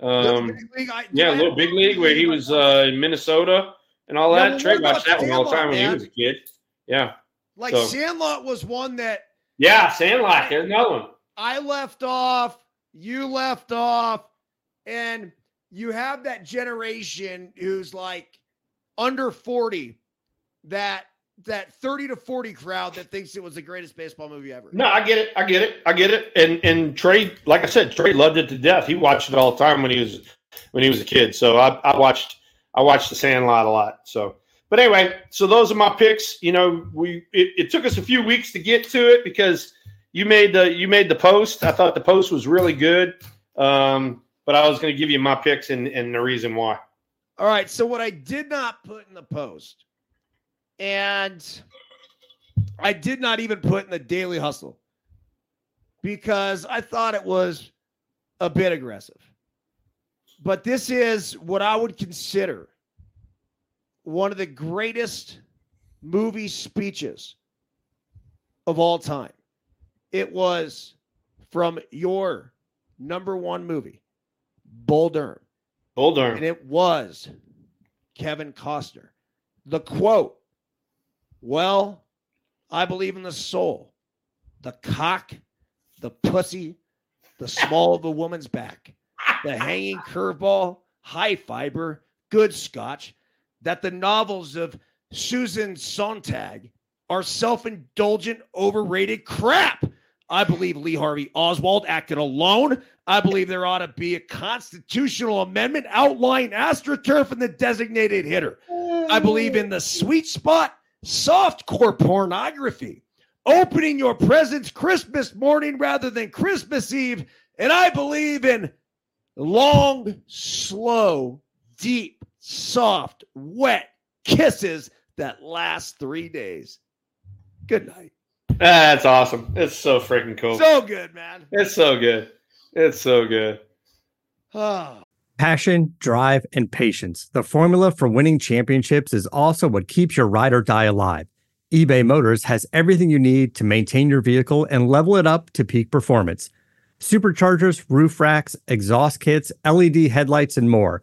Um, Big League I, yeah, Little Big League where he was uh, in Minnesota and all that. Trey watched that one all the time when he was a kid. Yeah, like so. Sandlot was one that. Yeah, Sandlot. There's another one. I left off, you left off, and you have that generation who's like under 40 that that 30 to 40 crowd that thinks it was the greatest baseball movie ever. No, I get it. I get it. I get it. And and Trey, like I said, Trey loved it to death. He watched it all the time when he was when he was a kid. So I, I watched I watched The Sandlot a lot. So but anyway, so those are my picks. You know, we it, it took us a few weeks to get to it because you made the you made the post. I thought the post was really good, um, but I was going to give you my picks and, and the reason why. All right. So what I did not put in the post, and I did not even put in the daily hustle because I thought it was a bit aggressive. But this is what I would consider one of the greatest movie speeches of all time. It was from your number one movie, Bull Durham. Bull Durham. And it was Kevin Costner. The quote, well, I believe in the soul, the cock, the pussy, the small of a woman's back, the hanging curveball, high fiber, good scotch, that the novels of Susan Sontag are self indulgent, overrated crap. I believe Lee Harvey Oswald acted alone. I believe there ought to be a constitutional amendment outlining AstroTurf and the designated hitter. I believe in the sweet spot, soft core pornography, opening your presents Christmas morning rather than Christmas Eve. And I believe in long, slow, deep, soft, wet kisses that last three days. Good night. That's awesome. It's so freaking cool. So good, man. It's so good. It's so good. Ah. Passion, drive, and patience. The formula for winning championships is also what keeps your ride or die alive. eBay Motors has everything you need to maintain your vehicle and level it up to peak performance. Superchargers, roof racks, exhaust kits, LED headlights, and more.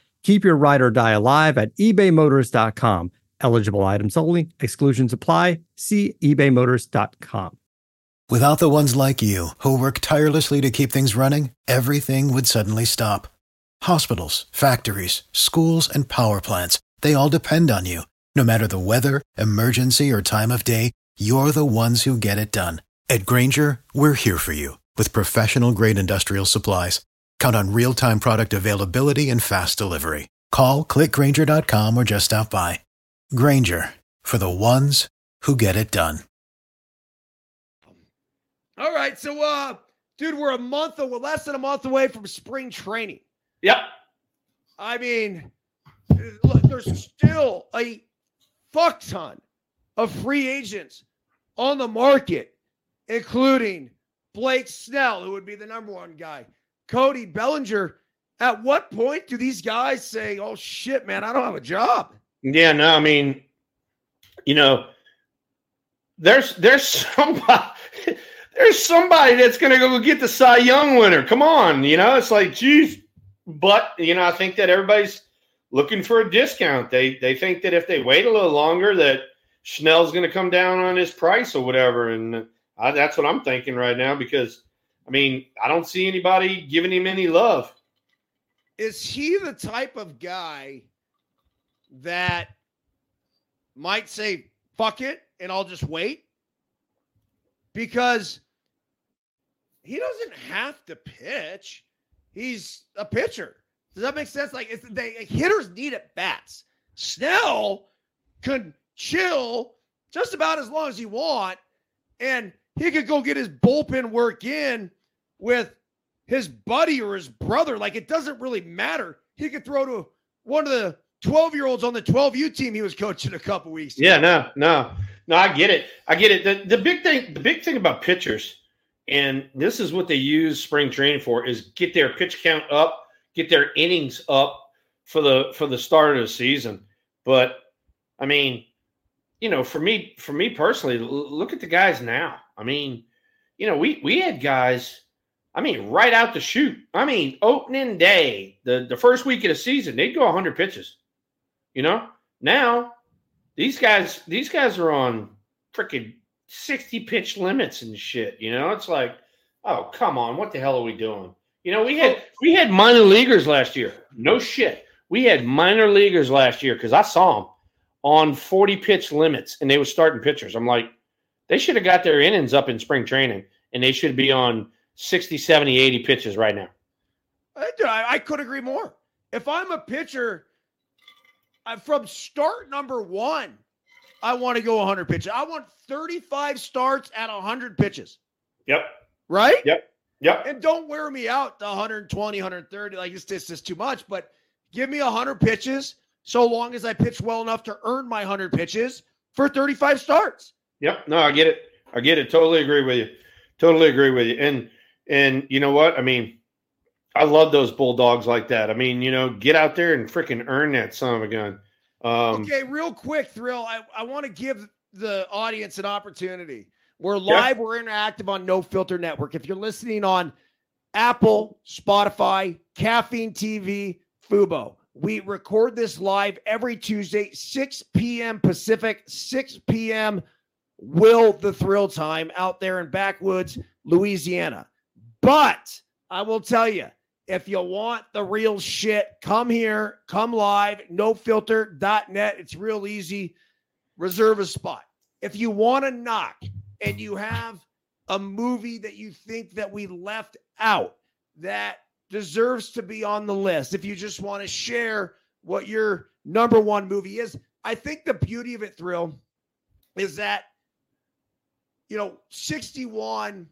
Keep your ride or die alive at ebaymotors.com. Eligible items only, exclusions apply. See ebaymotors.com. Without the ones like you, who work tirelessly to keep things running, everything would suddenly stop. Hospitals, factories, schools, and power plants, they all depend on you. No matter the weather, emergency, or time of day, you're the ones who get it done. At Grainger, we're here for you with professional grade industrial supplies. Count on real time product availability and fast delivery. Call clickgrainger.com or just stop by. Grainger for the ones who get it done. All right, so uh, dude, we're a month, we're less than a month away from spring training. Yep. I mean, look, there's still a fuck ton of free agents on the market, including Blake Snell, who would be the number one guy, Cody Bellinger. At what point do these guys say, "Oh shit, man, I don't have a job"? Yeah, no, I mean, you know, there's there's somebody there's somebody that's gonna go get the Cy Young winner. Come on, you know, it's like, geez. But you know, I think that everybody's looking for a discount. They they think that if they wait a little longer, that Snell's going to come down on his price or whatever. And I, that's what I'm thinking right now because I mean I don't see anybody giving him any love. Is he the type of guy that might say "fuck it" and I'll just wait? Because he doesn't have to pitch. He's a pitcher. Does that make sense? Like, it's, they hitters need at bats. Snell could chill just about as long as he want, and he could go get his bullpen work in with his buddy or his brother. Like, it doesn't really matter. He could throw to one of the 12 year olds on the 12U team he was coaching a couple weeks ago. Yeah, no, no, no, I get it. I get it. The, the big thing, the big thing about pitchers, and this is what they use spring training for, is get their pitch count up, get their innings up for the for the start of the season. But I mean, you know, for me, for me personally, look at the guys now. I mean, you know, we we had guys. I mean, right out the shoot. I mean, opening day, the the first week of the season, they'd go 100 pitches. You know, now these guys these guys are on freaking 60 pitch limits and shit. You know, it's like, oh come on, what the hell are we doing? You know, we had oh. we had minor leaguers last year. No shit, we had minor leaguers last year because I saw them on 40 pitch limits and they were starting pitchers. I'm like, they should have got their innings up in spring training and they should be on 60, 70, 80 pitches right now. I, I could agree more. If I'm a pitcher I, from start number one, I want to go 100 pitches. I want 35 starts at 100 pitches. Yep. Right? Yep. Yep. And don't wear me out to 120, 130. Like, it's just, it's too much, but give me 100 pitches so long as I pitch well enough to earn my 100 pitches for 35 starts. Yep. No, I get it. I get it. Totally agree with you. Totally agree with you. And and you know what? I mean, I love those bulldogs like that. I mean, you know, get out there and freaking earn that son of a gun. Um, okay, real quick, Thrill. I, I want to give the audience an opportunity. We're live, yeah. we're interactive on No Filter Network. If you're listening on Apple, Spotify, Caffeine TV, Fubo, we record this live every Tuesday, 6 p.m. Pacific, 6 p.m. Will the Thrill time out there in backwoods, Louisiana. But I will tell you, if you want the real shit, come here, come live, nofilter.net. It's real easy. Reserve a spot. If you want to knock and you have a movie that you think that we left out that deserves to be on the list. If you just want to share what your number one movie is, I think the beauty of it, Thrill, is that, you know, 61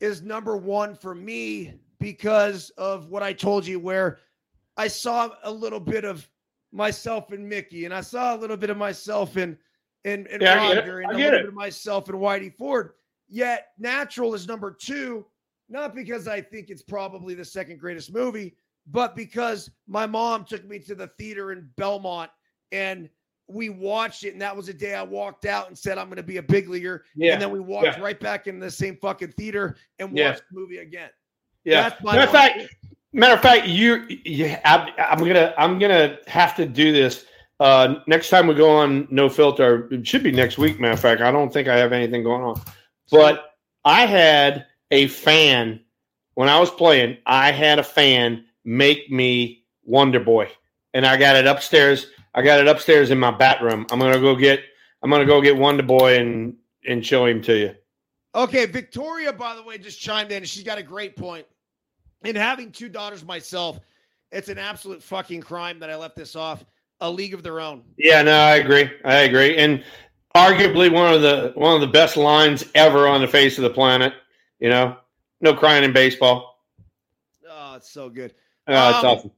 is number one for me because of what I told you, where I saw a little bit of myself in Mickey, and I saw a little bit of myself in in, in yeah, Roger, and a little it. bit of myself in Whitey Ford. Yet Natural is number two not because I think it's probably the second greatest movie, but because my mom took me to the theater in Belmont and we watched it, and that was the day I walked out and said I'm going to be a big leaguer. Yeah. And then we walked Yeah. right back in the same fucking theater and watched Yeah. the movie again. Yeah. That's my Matter of fact, matter of fact, you, you I, I'm gonna I'm gonna have to do this. Uh, next time we go on No Filter, it should be next week. Matter of fact, I don't think I have anything going on. But I had a fan when I was playing. I had a fan make me Wonder Boy, and I got it upstairs. I got it upstairs in my bat room. I'm gonna go get. I'm gonna go get Wonder Boy and and show him to you. Okay, Victoria, by the way, just chimed in. She's got a great point. In having two daughters myself, it's an absolute fucking crime that I left this off. A league of their own. Yeah, no, I agree. I agree, and arguably one of the one of the best lines ever on the face of the planet. You know, no crying in baseball. Oh, it's so good. Uh, it's Um, awesome.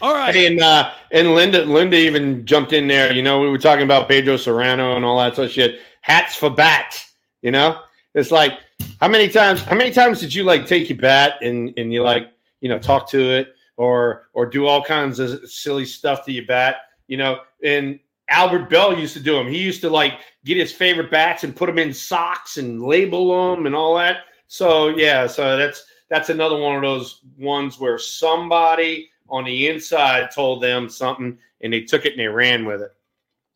All right. Hey, and uh, and Linda Linda even jumped in there. You know, we were talking about Pedro Cerrano and all that sort of shit. Hats for bats. You know, it's like how many times how many times did you like take your bat and and you like you know talk to it or or do all kinds of silly stuff to your bat. You know, and Albert Belle used to do them. He used to like get his favorite bats and put them in socks and label them and all that. So yeah, so that's that's another one of those ones where somebody on the inside told them something and they took it and they ran with it.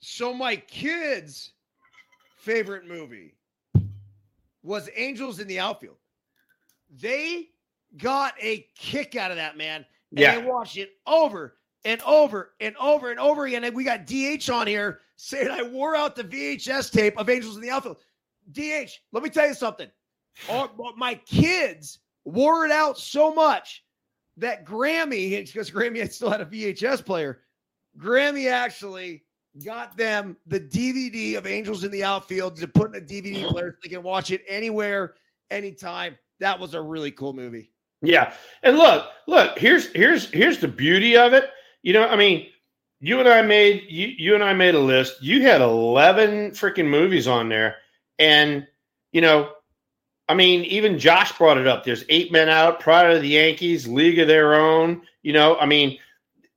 So my kids' favorite movie was Angels in the Outfield. They got a kick out of that, man. And Yeah. they watched it over and over and over and over again. And we got DH on here saying I wore out the VHS tape of Angels in the Outfield. DH, let me tell you something. All, my kids wore it out so much that Grammy, because Grammy had still had a VHS player, Grammy actually got them the DVD of Angels in the Outfield to put in a DVD mm. player so they can watch it anywhere, anytime. That was a really cool movie. Yeah. And look, look, here's here's here's the beauty of it. You know, I mean, you and I made you you and I made a list. You had 11 freaking movies on there and you know, I mean, even Josh brought it up. There's Eight Men Out, Pride of the Yankees, League of Their Own, you know, I mean,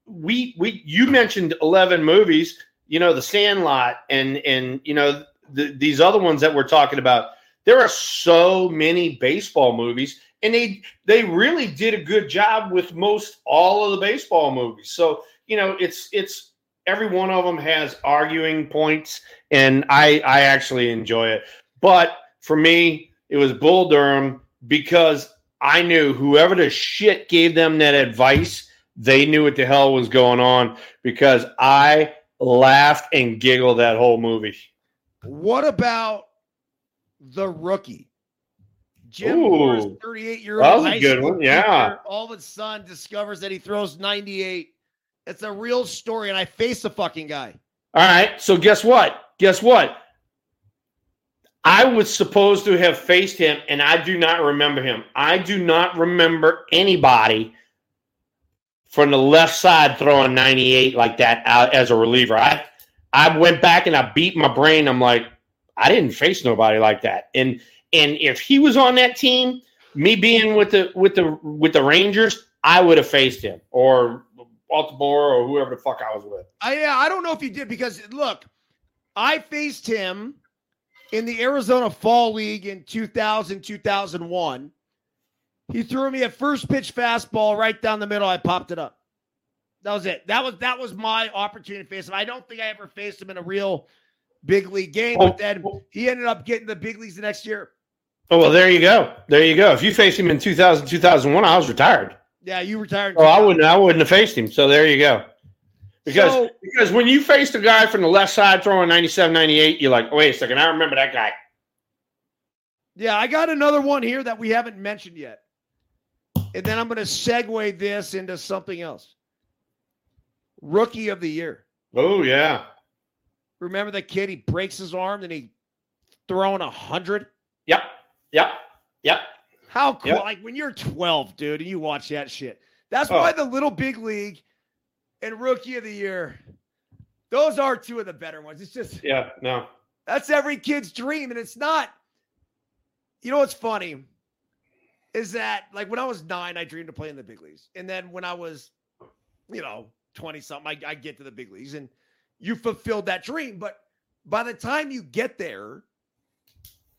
we we you mentioned 11 movies, you know, The Sandlot and and you know, the, these other ones that we're talking about. There are so many baseball movies and they they really did a good job with most all of the baseball movies. So you know, it's it's every one of them has arguing points, and I I actually enjoy it. But for me, it was Bull Durham because I knew whoever the shit gave them that advice, they knew what the hell was going on because I laughed and giggled that whole movie. What about the rookie? Jim Ooh, Morris 38 year old. that was a good one, yeah. all of a sudden discovers that he throws 98. It's a real story, and I face the fucking guy. All right. So guess what? Guess what? I was supposed to have faced him, and I do not remember him. I do not remember anybody from the left side throwing 98 like that out as a reliever. I I went back and I beat my brain. I'm like, I didn't face nobody like that. And and if he was on that team, me being with the with the with the Rangers, I would have faced him or Baltimore or whoever the fuck I was with. I yeah, I don't know if he did because look, I faced him in the Arizona Fall League in 2000 2001. He threw me a first pitch fastball right down the middle. I popped it up. That was it. That was that was my opportunity to face him. I don't think I ever faced him in a real big league game, but then he ended up getting the big leagues the next year. Oh well, there you go. There you go. If you faced him in 2000, 2001, I was retired. Yeah, you retired. Oh, I wouldn't. I wouldn't have faced him. So there you go. Because So- because when you faced a guy from the left side throwing 97, 98, you're like, wait a second, I remember that guy. Yeah, I got another one here that we haven't mentioned yet. And then I'm going to segue this into something else. Rookie of the year. Oh yeah. Remember the kid? He breaks his arm and he throwing a hundred. Yep. Yep. Yep. How cool! Yep. Like when you're 12, dude, and you watch that shit. That's Oh. why the little big league and rookie of the year. Those are two of the better ones. It's just Yeah. No. That's every kid's dream, and it's not. You know what's funny is that like when I was nine, I dreamed of playing in the big leagues. And then when I was, you know, 20 something, I, I get to the big leagues and you fulfilled that dream. But by the time you get there,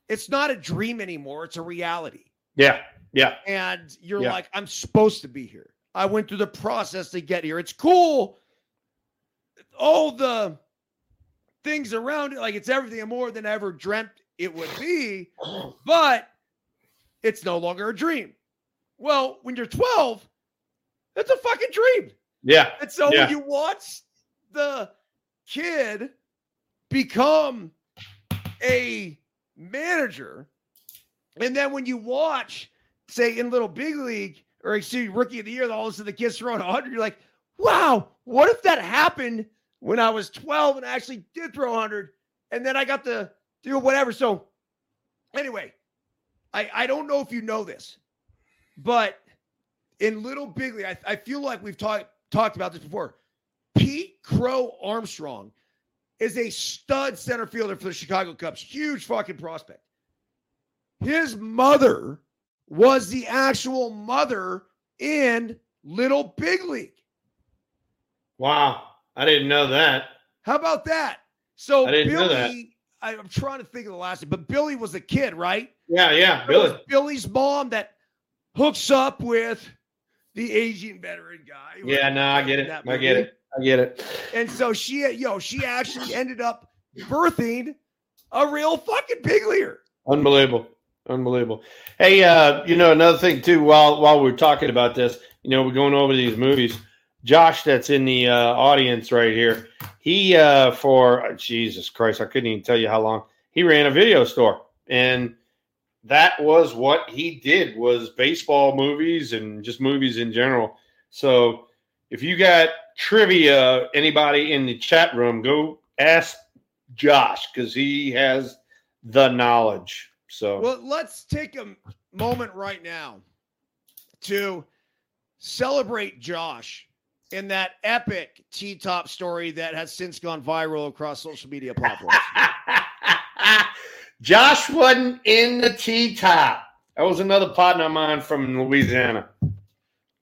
it's not a dream anymore. It's a reality. Yeah. Yeah. And you're Yeah. like, I'm supposed to be here. I went through the process to get here. It's cool. All the things around it, like it's everything and more than I ever dreamt it would be, but it's no longer a dream. Well, when you're 12, it's a fucking dream. Yeah. And so Yeah. when you watch the kid become a manager, and then when you watch, say, in Little Big League or excuse me, Rookie of the Year, all of a sudden the kid's throwing 100, you're like, wow, what if that happened when I was 12 and I actually did throw 100 and then I got to do whatever? So, anyway, I, I don't know if you know this, but in Little Big League, I, I feel like we've talked talked about this before. Pete Crow Armstrong is a stud center fielder for the Chicago Cubs. Huge fucking prospect. His mother was the actual mother in Little Big League. Wow. I didn't know that. How about that? So I didn't know Billy, that. I, am trying to think of the last name, but Billy was a kid, right? Yeah. Yeah. Billy. Billy's mom that hooks up with the Asian veteran guy. Yeah. No, I get it. I get it. I get it. And so she, yo, she actually ended up birthing a real fucking big leaguer. Unbelievable. Unbelievable. Hey, uh, you know, another thing too, while while we're talking about this, you know, we're going over these movies. Josh, that's in the uh, audience right here. He uh, for Jesus Christ, I couldn't even tell you how long. He ran a video store, and that was what he did was baseball movies and just movies in general. So, if you got trivia, anybody in the chat room, go ask Josh because he has the knowledge. So Well, let's take a moment right now to celebrate Josh in that epic T top story that has since gone viral across social media platforms. Josh wasn't in the T top. That was another partner of mine from Louisiana.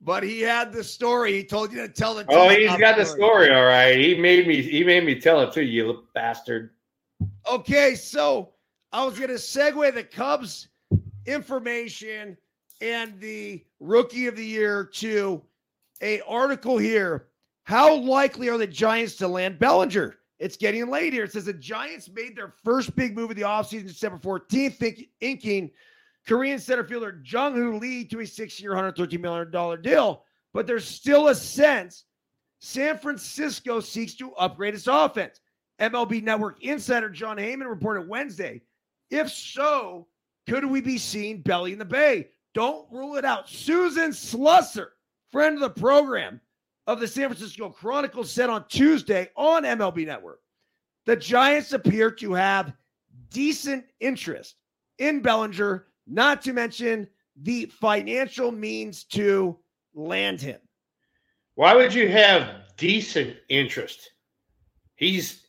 but he had the story. He told you to tell oh, the Oh, he's got the story, all right. He made me he made me tell it too, you little bastard. Okay, so I was going to segue the Cubs information and the rookie of the year to a article here. How likely are the Giants to land Bellinger? It's getting late here. It says the Giants made their first big move of the offseason December 14th, think, inking Korean center fielder Jung Hoo Lee to a six-year, $113 million deal. But there's still a sense San Francisco seeks to upgrade its offense. MLB Network insider Jon Heyman reported Wednesday. If so, could we be seeing Belly in the Bay? Don't rule it out. Susan Slusser, friend of the program of the San Francisco Chronicle, said on Tuesday on MLB Network the Giants appear to have decent interest in Bellinger, not to mention the financial means to land him. Why would you have decent interest? He's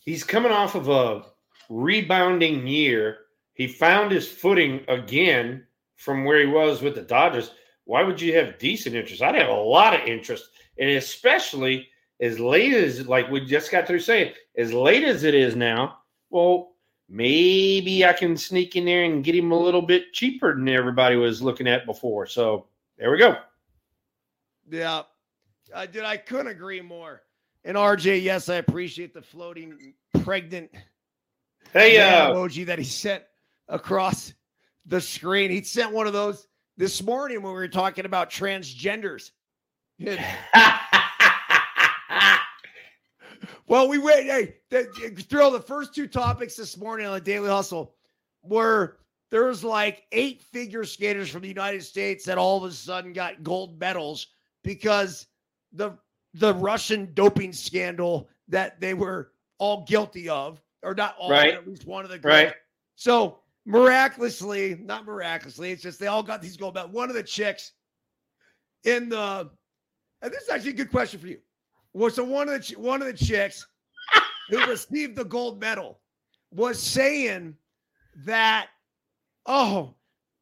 he's coming off of a rebounding year. He found his footing again from where he was with the Dodgers. Why would you have decent interest? I'd have a lot of interest, and especially as late as like we just got through saying, as late as it is now. Well, maybe I can sneak in there and get him a little bit cheaper than everybody was looking at before. So there we go. Yeah. Uh, dude, I couldn't agree more. And RJ, yes, I appreciate the floating pregnant Hey, man uh, emoji that he sent across the screen. He sent one of those this morning when we were talking about transgenders. Well, we wait. Hey, the, throw the first two topics this morning on the Daily Hustle were there was like eight figure skaters from the United States that all of a sudden got gold medals because the the Russian doping scandal that they were all guilty of, or not all, Right. but at least one of the girls. Right. So miraculously, not miraculously, it's just they all got these gold medals. One of the chicks in the, and this is actually a good question for you. Well, so one of the one of the chicks who received the gold medal was saying that, oh,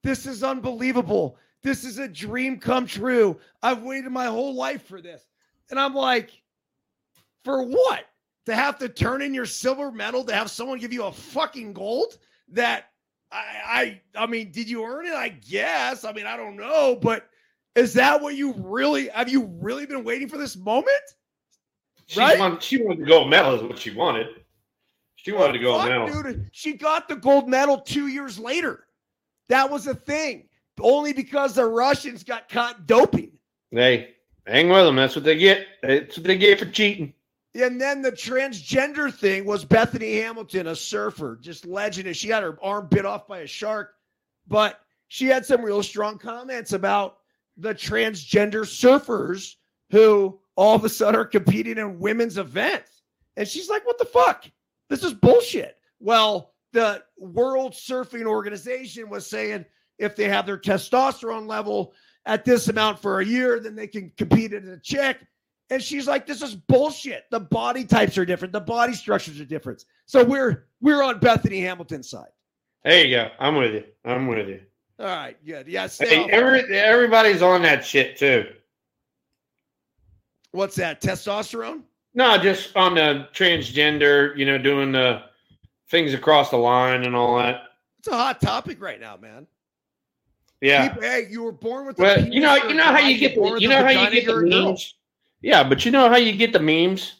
This is unbelievable. This is a dream come true. I've waited my whole life for this. And I'm like, for what? To have to turn in your silver medal to have someone give you a fucking gold that I I I mean, did you earn it? I guess. I mean, I don't know, but is that what you really have you really been waiting for this moment? She, Right? wanted, she wanted the gold medal, is what she wanted. She wanted the gold Fuck, medal. Dude, she got the gold medal two years later. That was a thing. Only because the Russians got caught doping. Hey, hang with them. That's what they get. That's what they get for cheating. And then the transgender thing was Bethany Hamilton, a surfer, just legendary. She had her arm bit off by a shark, but she had some real strong comments about the transgender surfers who all of a sudden are competing in women's events. And she's like, what the fuck? This is bullshit. Well, the World Surfing Organization was saying if they have their testosterone level at this amount for a year, then they can compete as a chick. And she's like, this is bullshit. The body types are different. The body structures are different. So we're we're on Bethany Hamilton's side. There you go. I'm with you. I'm with you. All right, good. Yeah, Hey, every, everybody's on that shit too. what's that? Testosterone? No, just on the transgender, you know, doing the things across the line and all that. It's a hot topic right now, man. Yeah. People- hey, you were born with Well, you know, you know how you get the, you know how you get the you're a girl. memes. Yeah, but you know how you get the memes.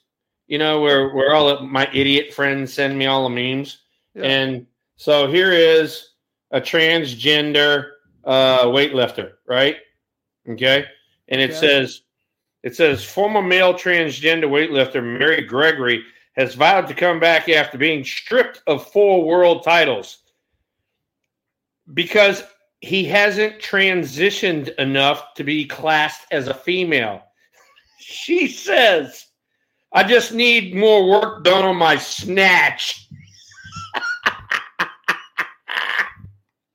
You know where where all of my idiot friends send me all the memes, Yeah. and so here is a transgender uh, weightlifter, right? Okay, and it Okay. says it says former male transgender weightlifter Mary Gregory has vowed to come back after being stripped of four world titles because he hasn't transitioned enough to be classed as a female. She says, I just need more work done on my snatch.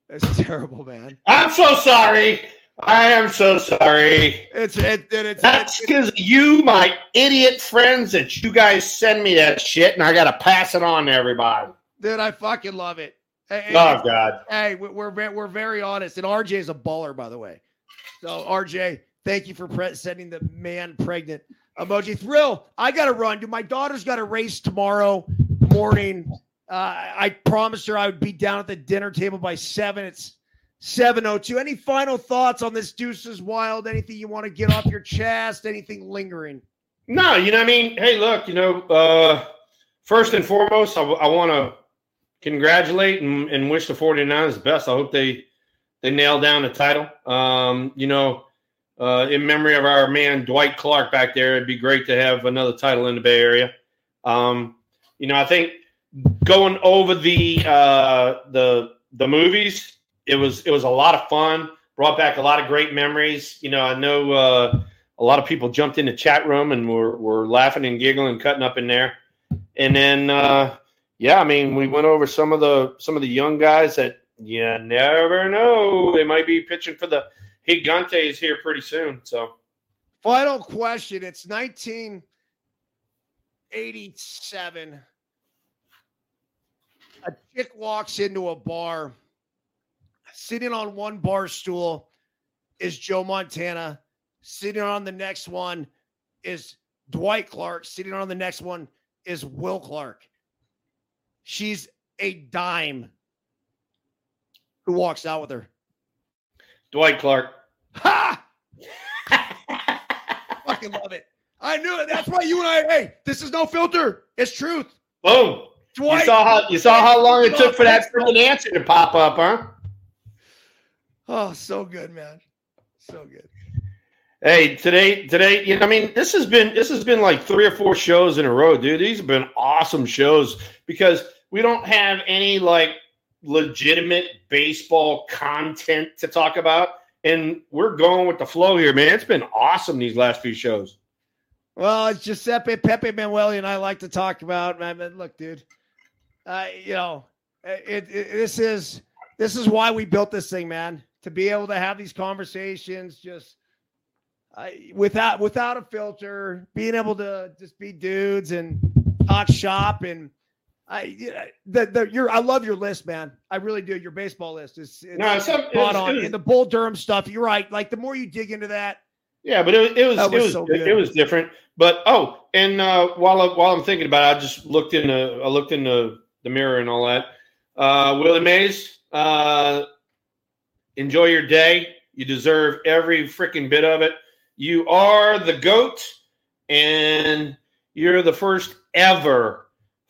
That's terrible, man. I'm so sorry. I am so sorry. It's it, it, it's That's because you, my idiot friends, that you guys send me that shit, and I got to pass it on to everybody. dude. I fucking love it. Hey, Oh, God. Hey, we- we're we're very honest, and RJ is a baller, by the way. So RJ, thank you for pre- sending the man pregnant emoji. Thrill, I got to run. Dude, my daughter's got a race tomorrow morning. Uh, I promised her I would be down at the dinner table by seven. It's seven oh two. Any final thoughts on this Deuces Wild? Anything you want to get off your chest? Anything lingering? No, you know, I mean, hey, look, you know, uh, first and foremost, I, want to congratulate and, and wish the 49ers the best. I hope they they nail down the title. Um, you know, uh, in memory of our man Dwight Clark back there, it'd be great to have another title in the Bay Area. Um, you know, I think going over the uh, the the movies, it was it was a lot of fun. Brought back a lot of great memories. You know, I know. Uh, a lot of people jumped in the chat room and were, were laughing and giggling, cutting up in there. And then, uh, yeah, I mean, we went over some of the some of the young guys that you never know they might be pitching for the Gigantes here pretty soon. So Final question. It's 1987. A chick walks into a bar. Sitting on one bar stool is Joe Montana. Sitting on the next one is Dwight Clark. Sitting on the next one is Will Clark. She's a dime. Who walks out with her? Dwight Clark. Ha! Fucking love it. I knew it. That's why you and I. Hey, this is no filter. It's truth. Boom. Dwight. You saw how you saw how long it took for that freaking answer to pop up, huh? Oh, so good, man. So good. Hey, today, today, you know, I mean, this has been this has been like three or four shows in a row, dude. These have been awesome shows because we don't have any like legitimate baseball content to talk about, and we're going with the flow here, man. It's been awesome these last few shows. Well, it's Giuseppe Pepe Manuel and I like to talk about. Man, but look, dude. Uh, you know, it, it this is this is why we built this thing, man. To be able to have these conversations, just uh, without without a filter, being able to just be dudes and talk shop and I the, the your I love your list, man. I really do. Your baseball list is No, it's some- it spot was- on. it and the Bull Durham stuff. You're right. Like the more you dig into that, Yeah, but it, it was That it was was so it was different. But oh, and uh, while I, while I'm thinking about it, I just looked in the I looked in the, the mirror and all that. Uh, Willie Mays, uh, enjoy your day. You deserve every freaking bit of it. You are the goat, and you're the first ever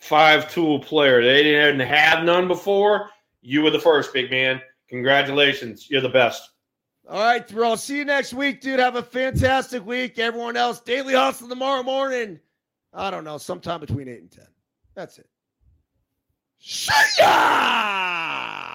five tool player. They didn't have none before. You were the first, big man. Congratulations. You're the best. All right, Terrell. See you next week, dude. Have a fantastic week. Everyone else, Daily Hustle tomorrow morning. I don't know, sometime between 8 and 10. That's it. See ya!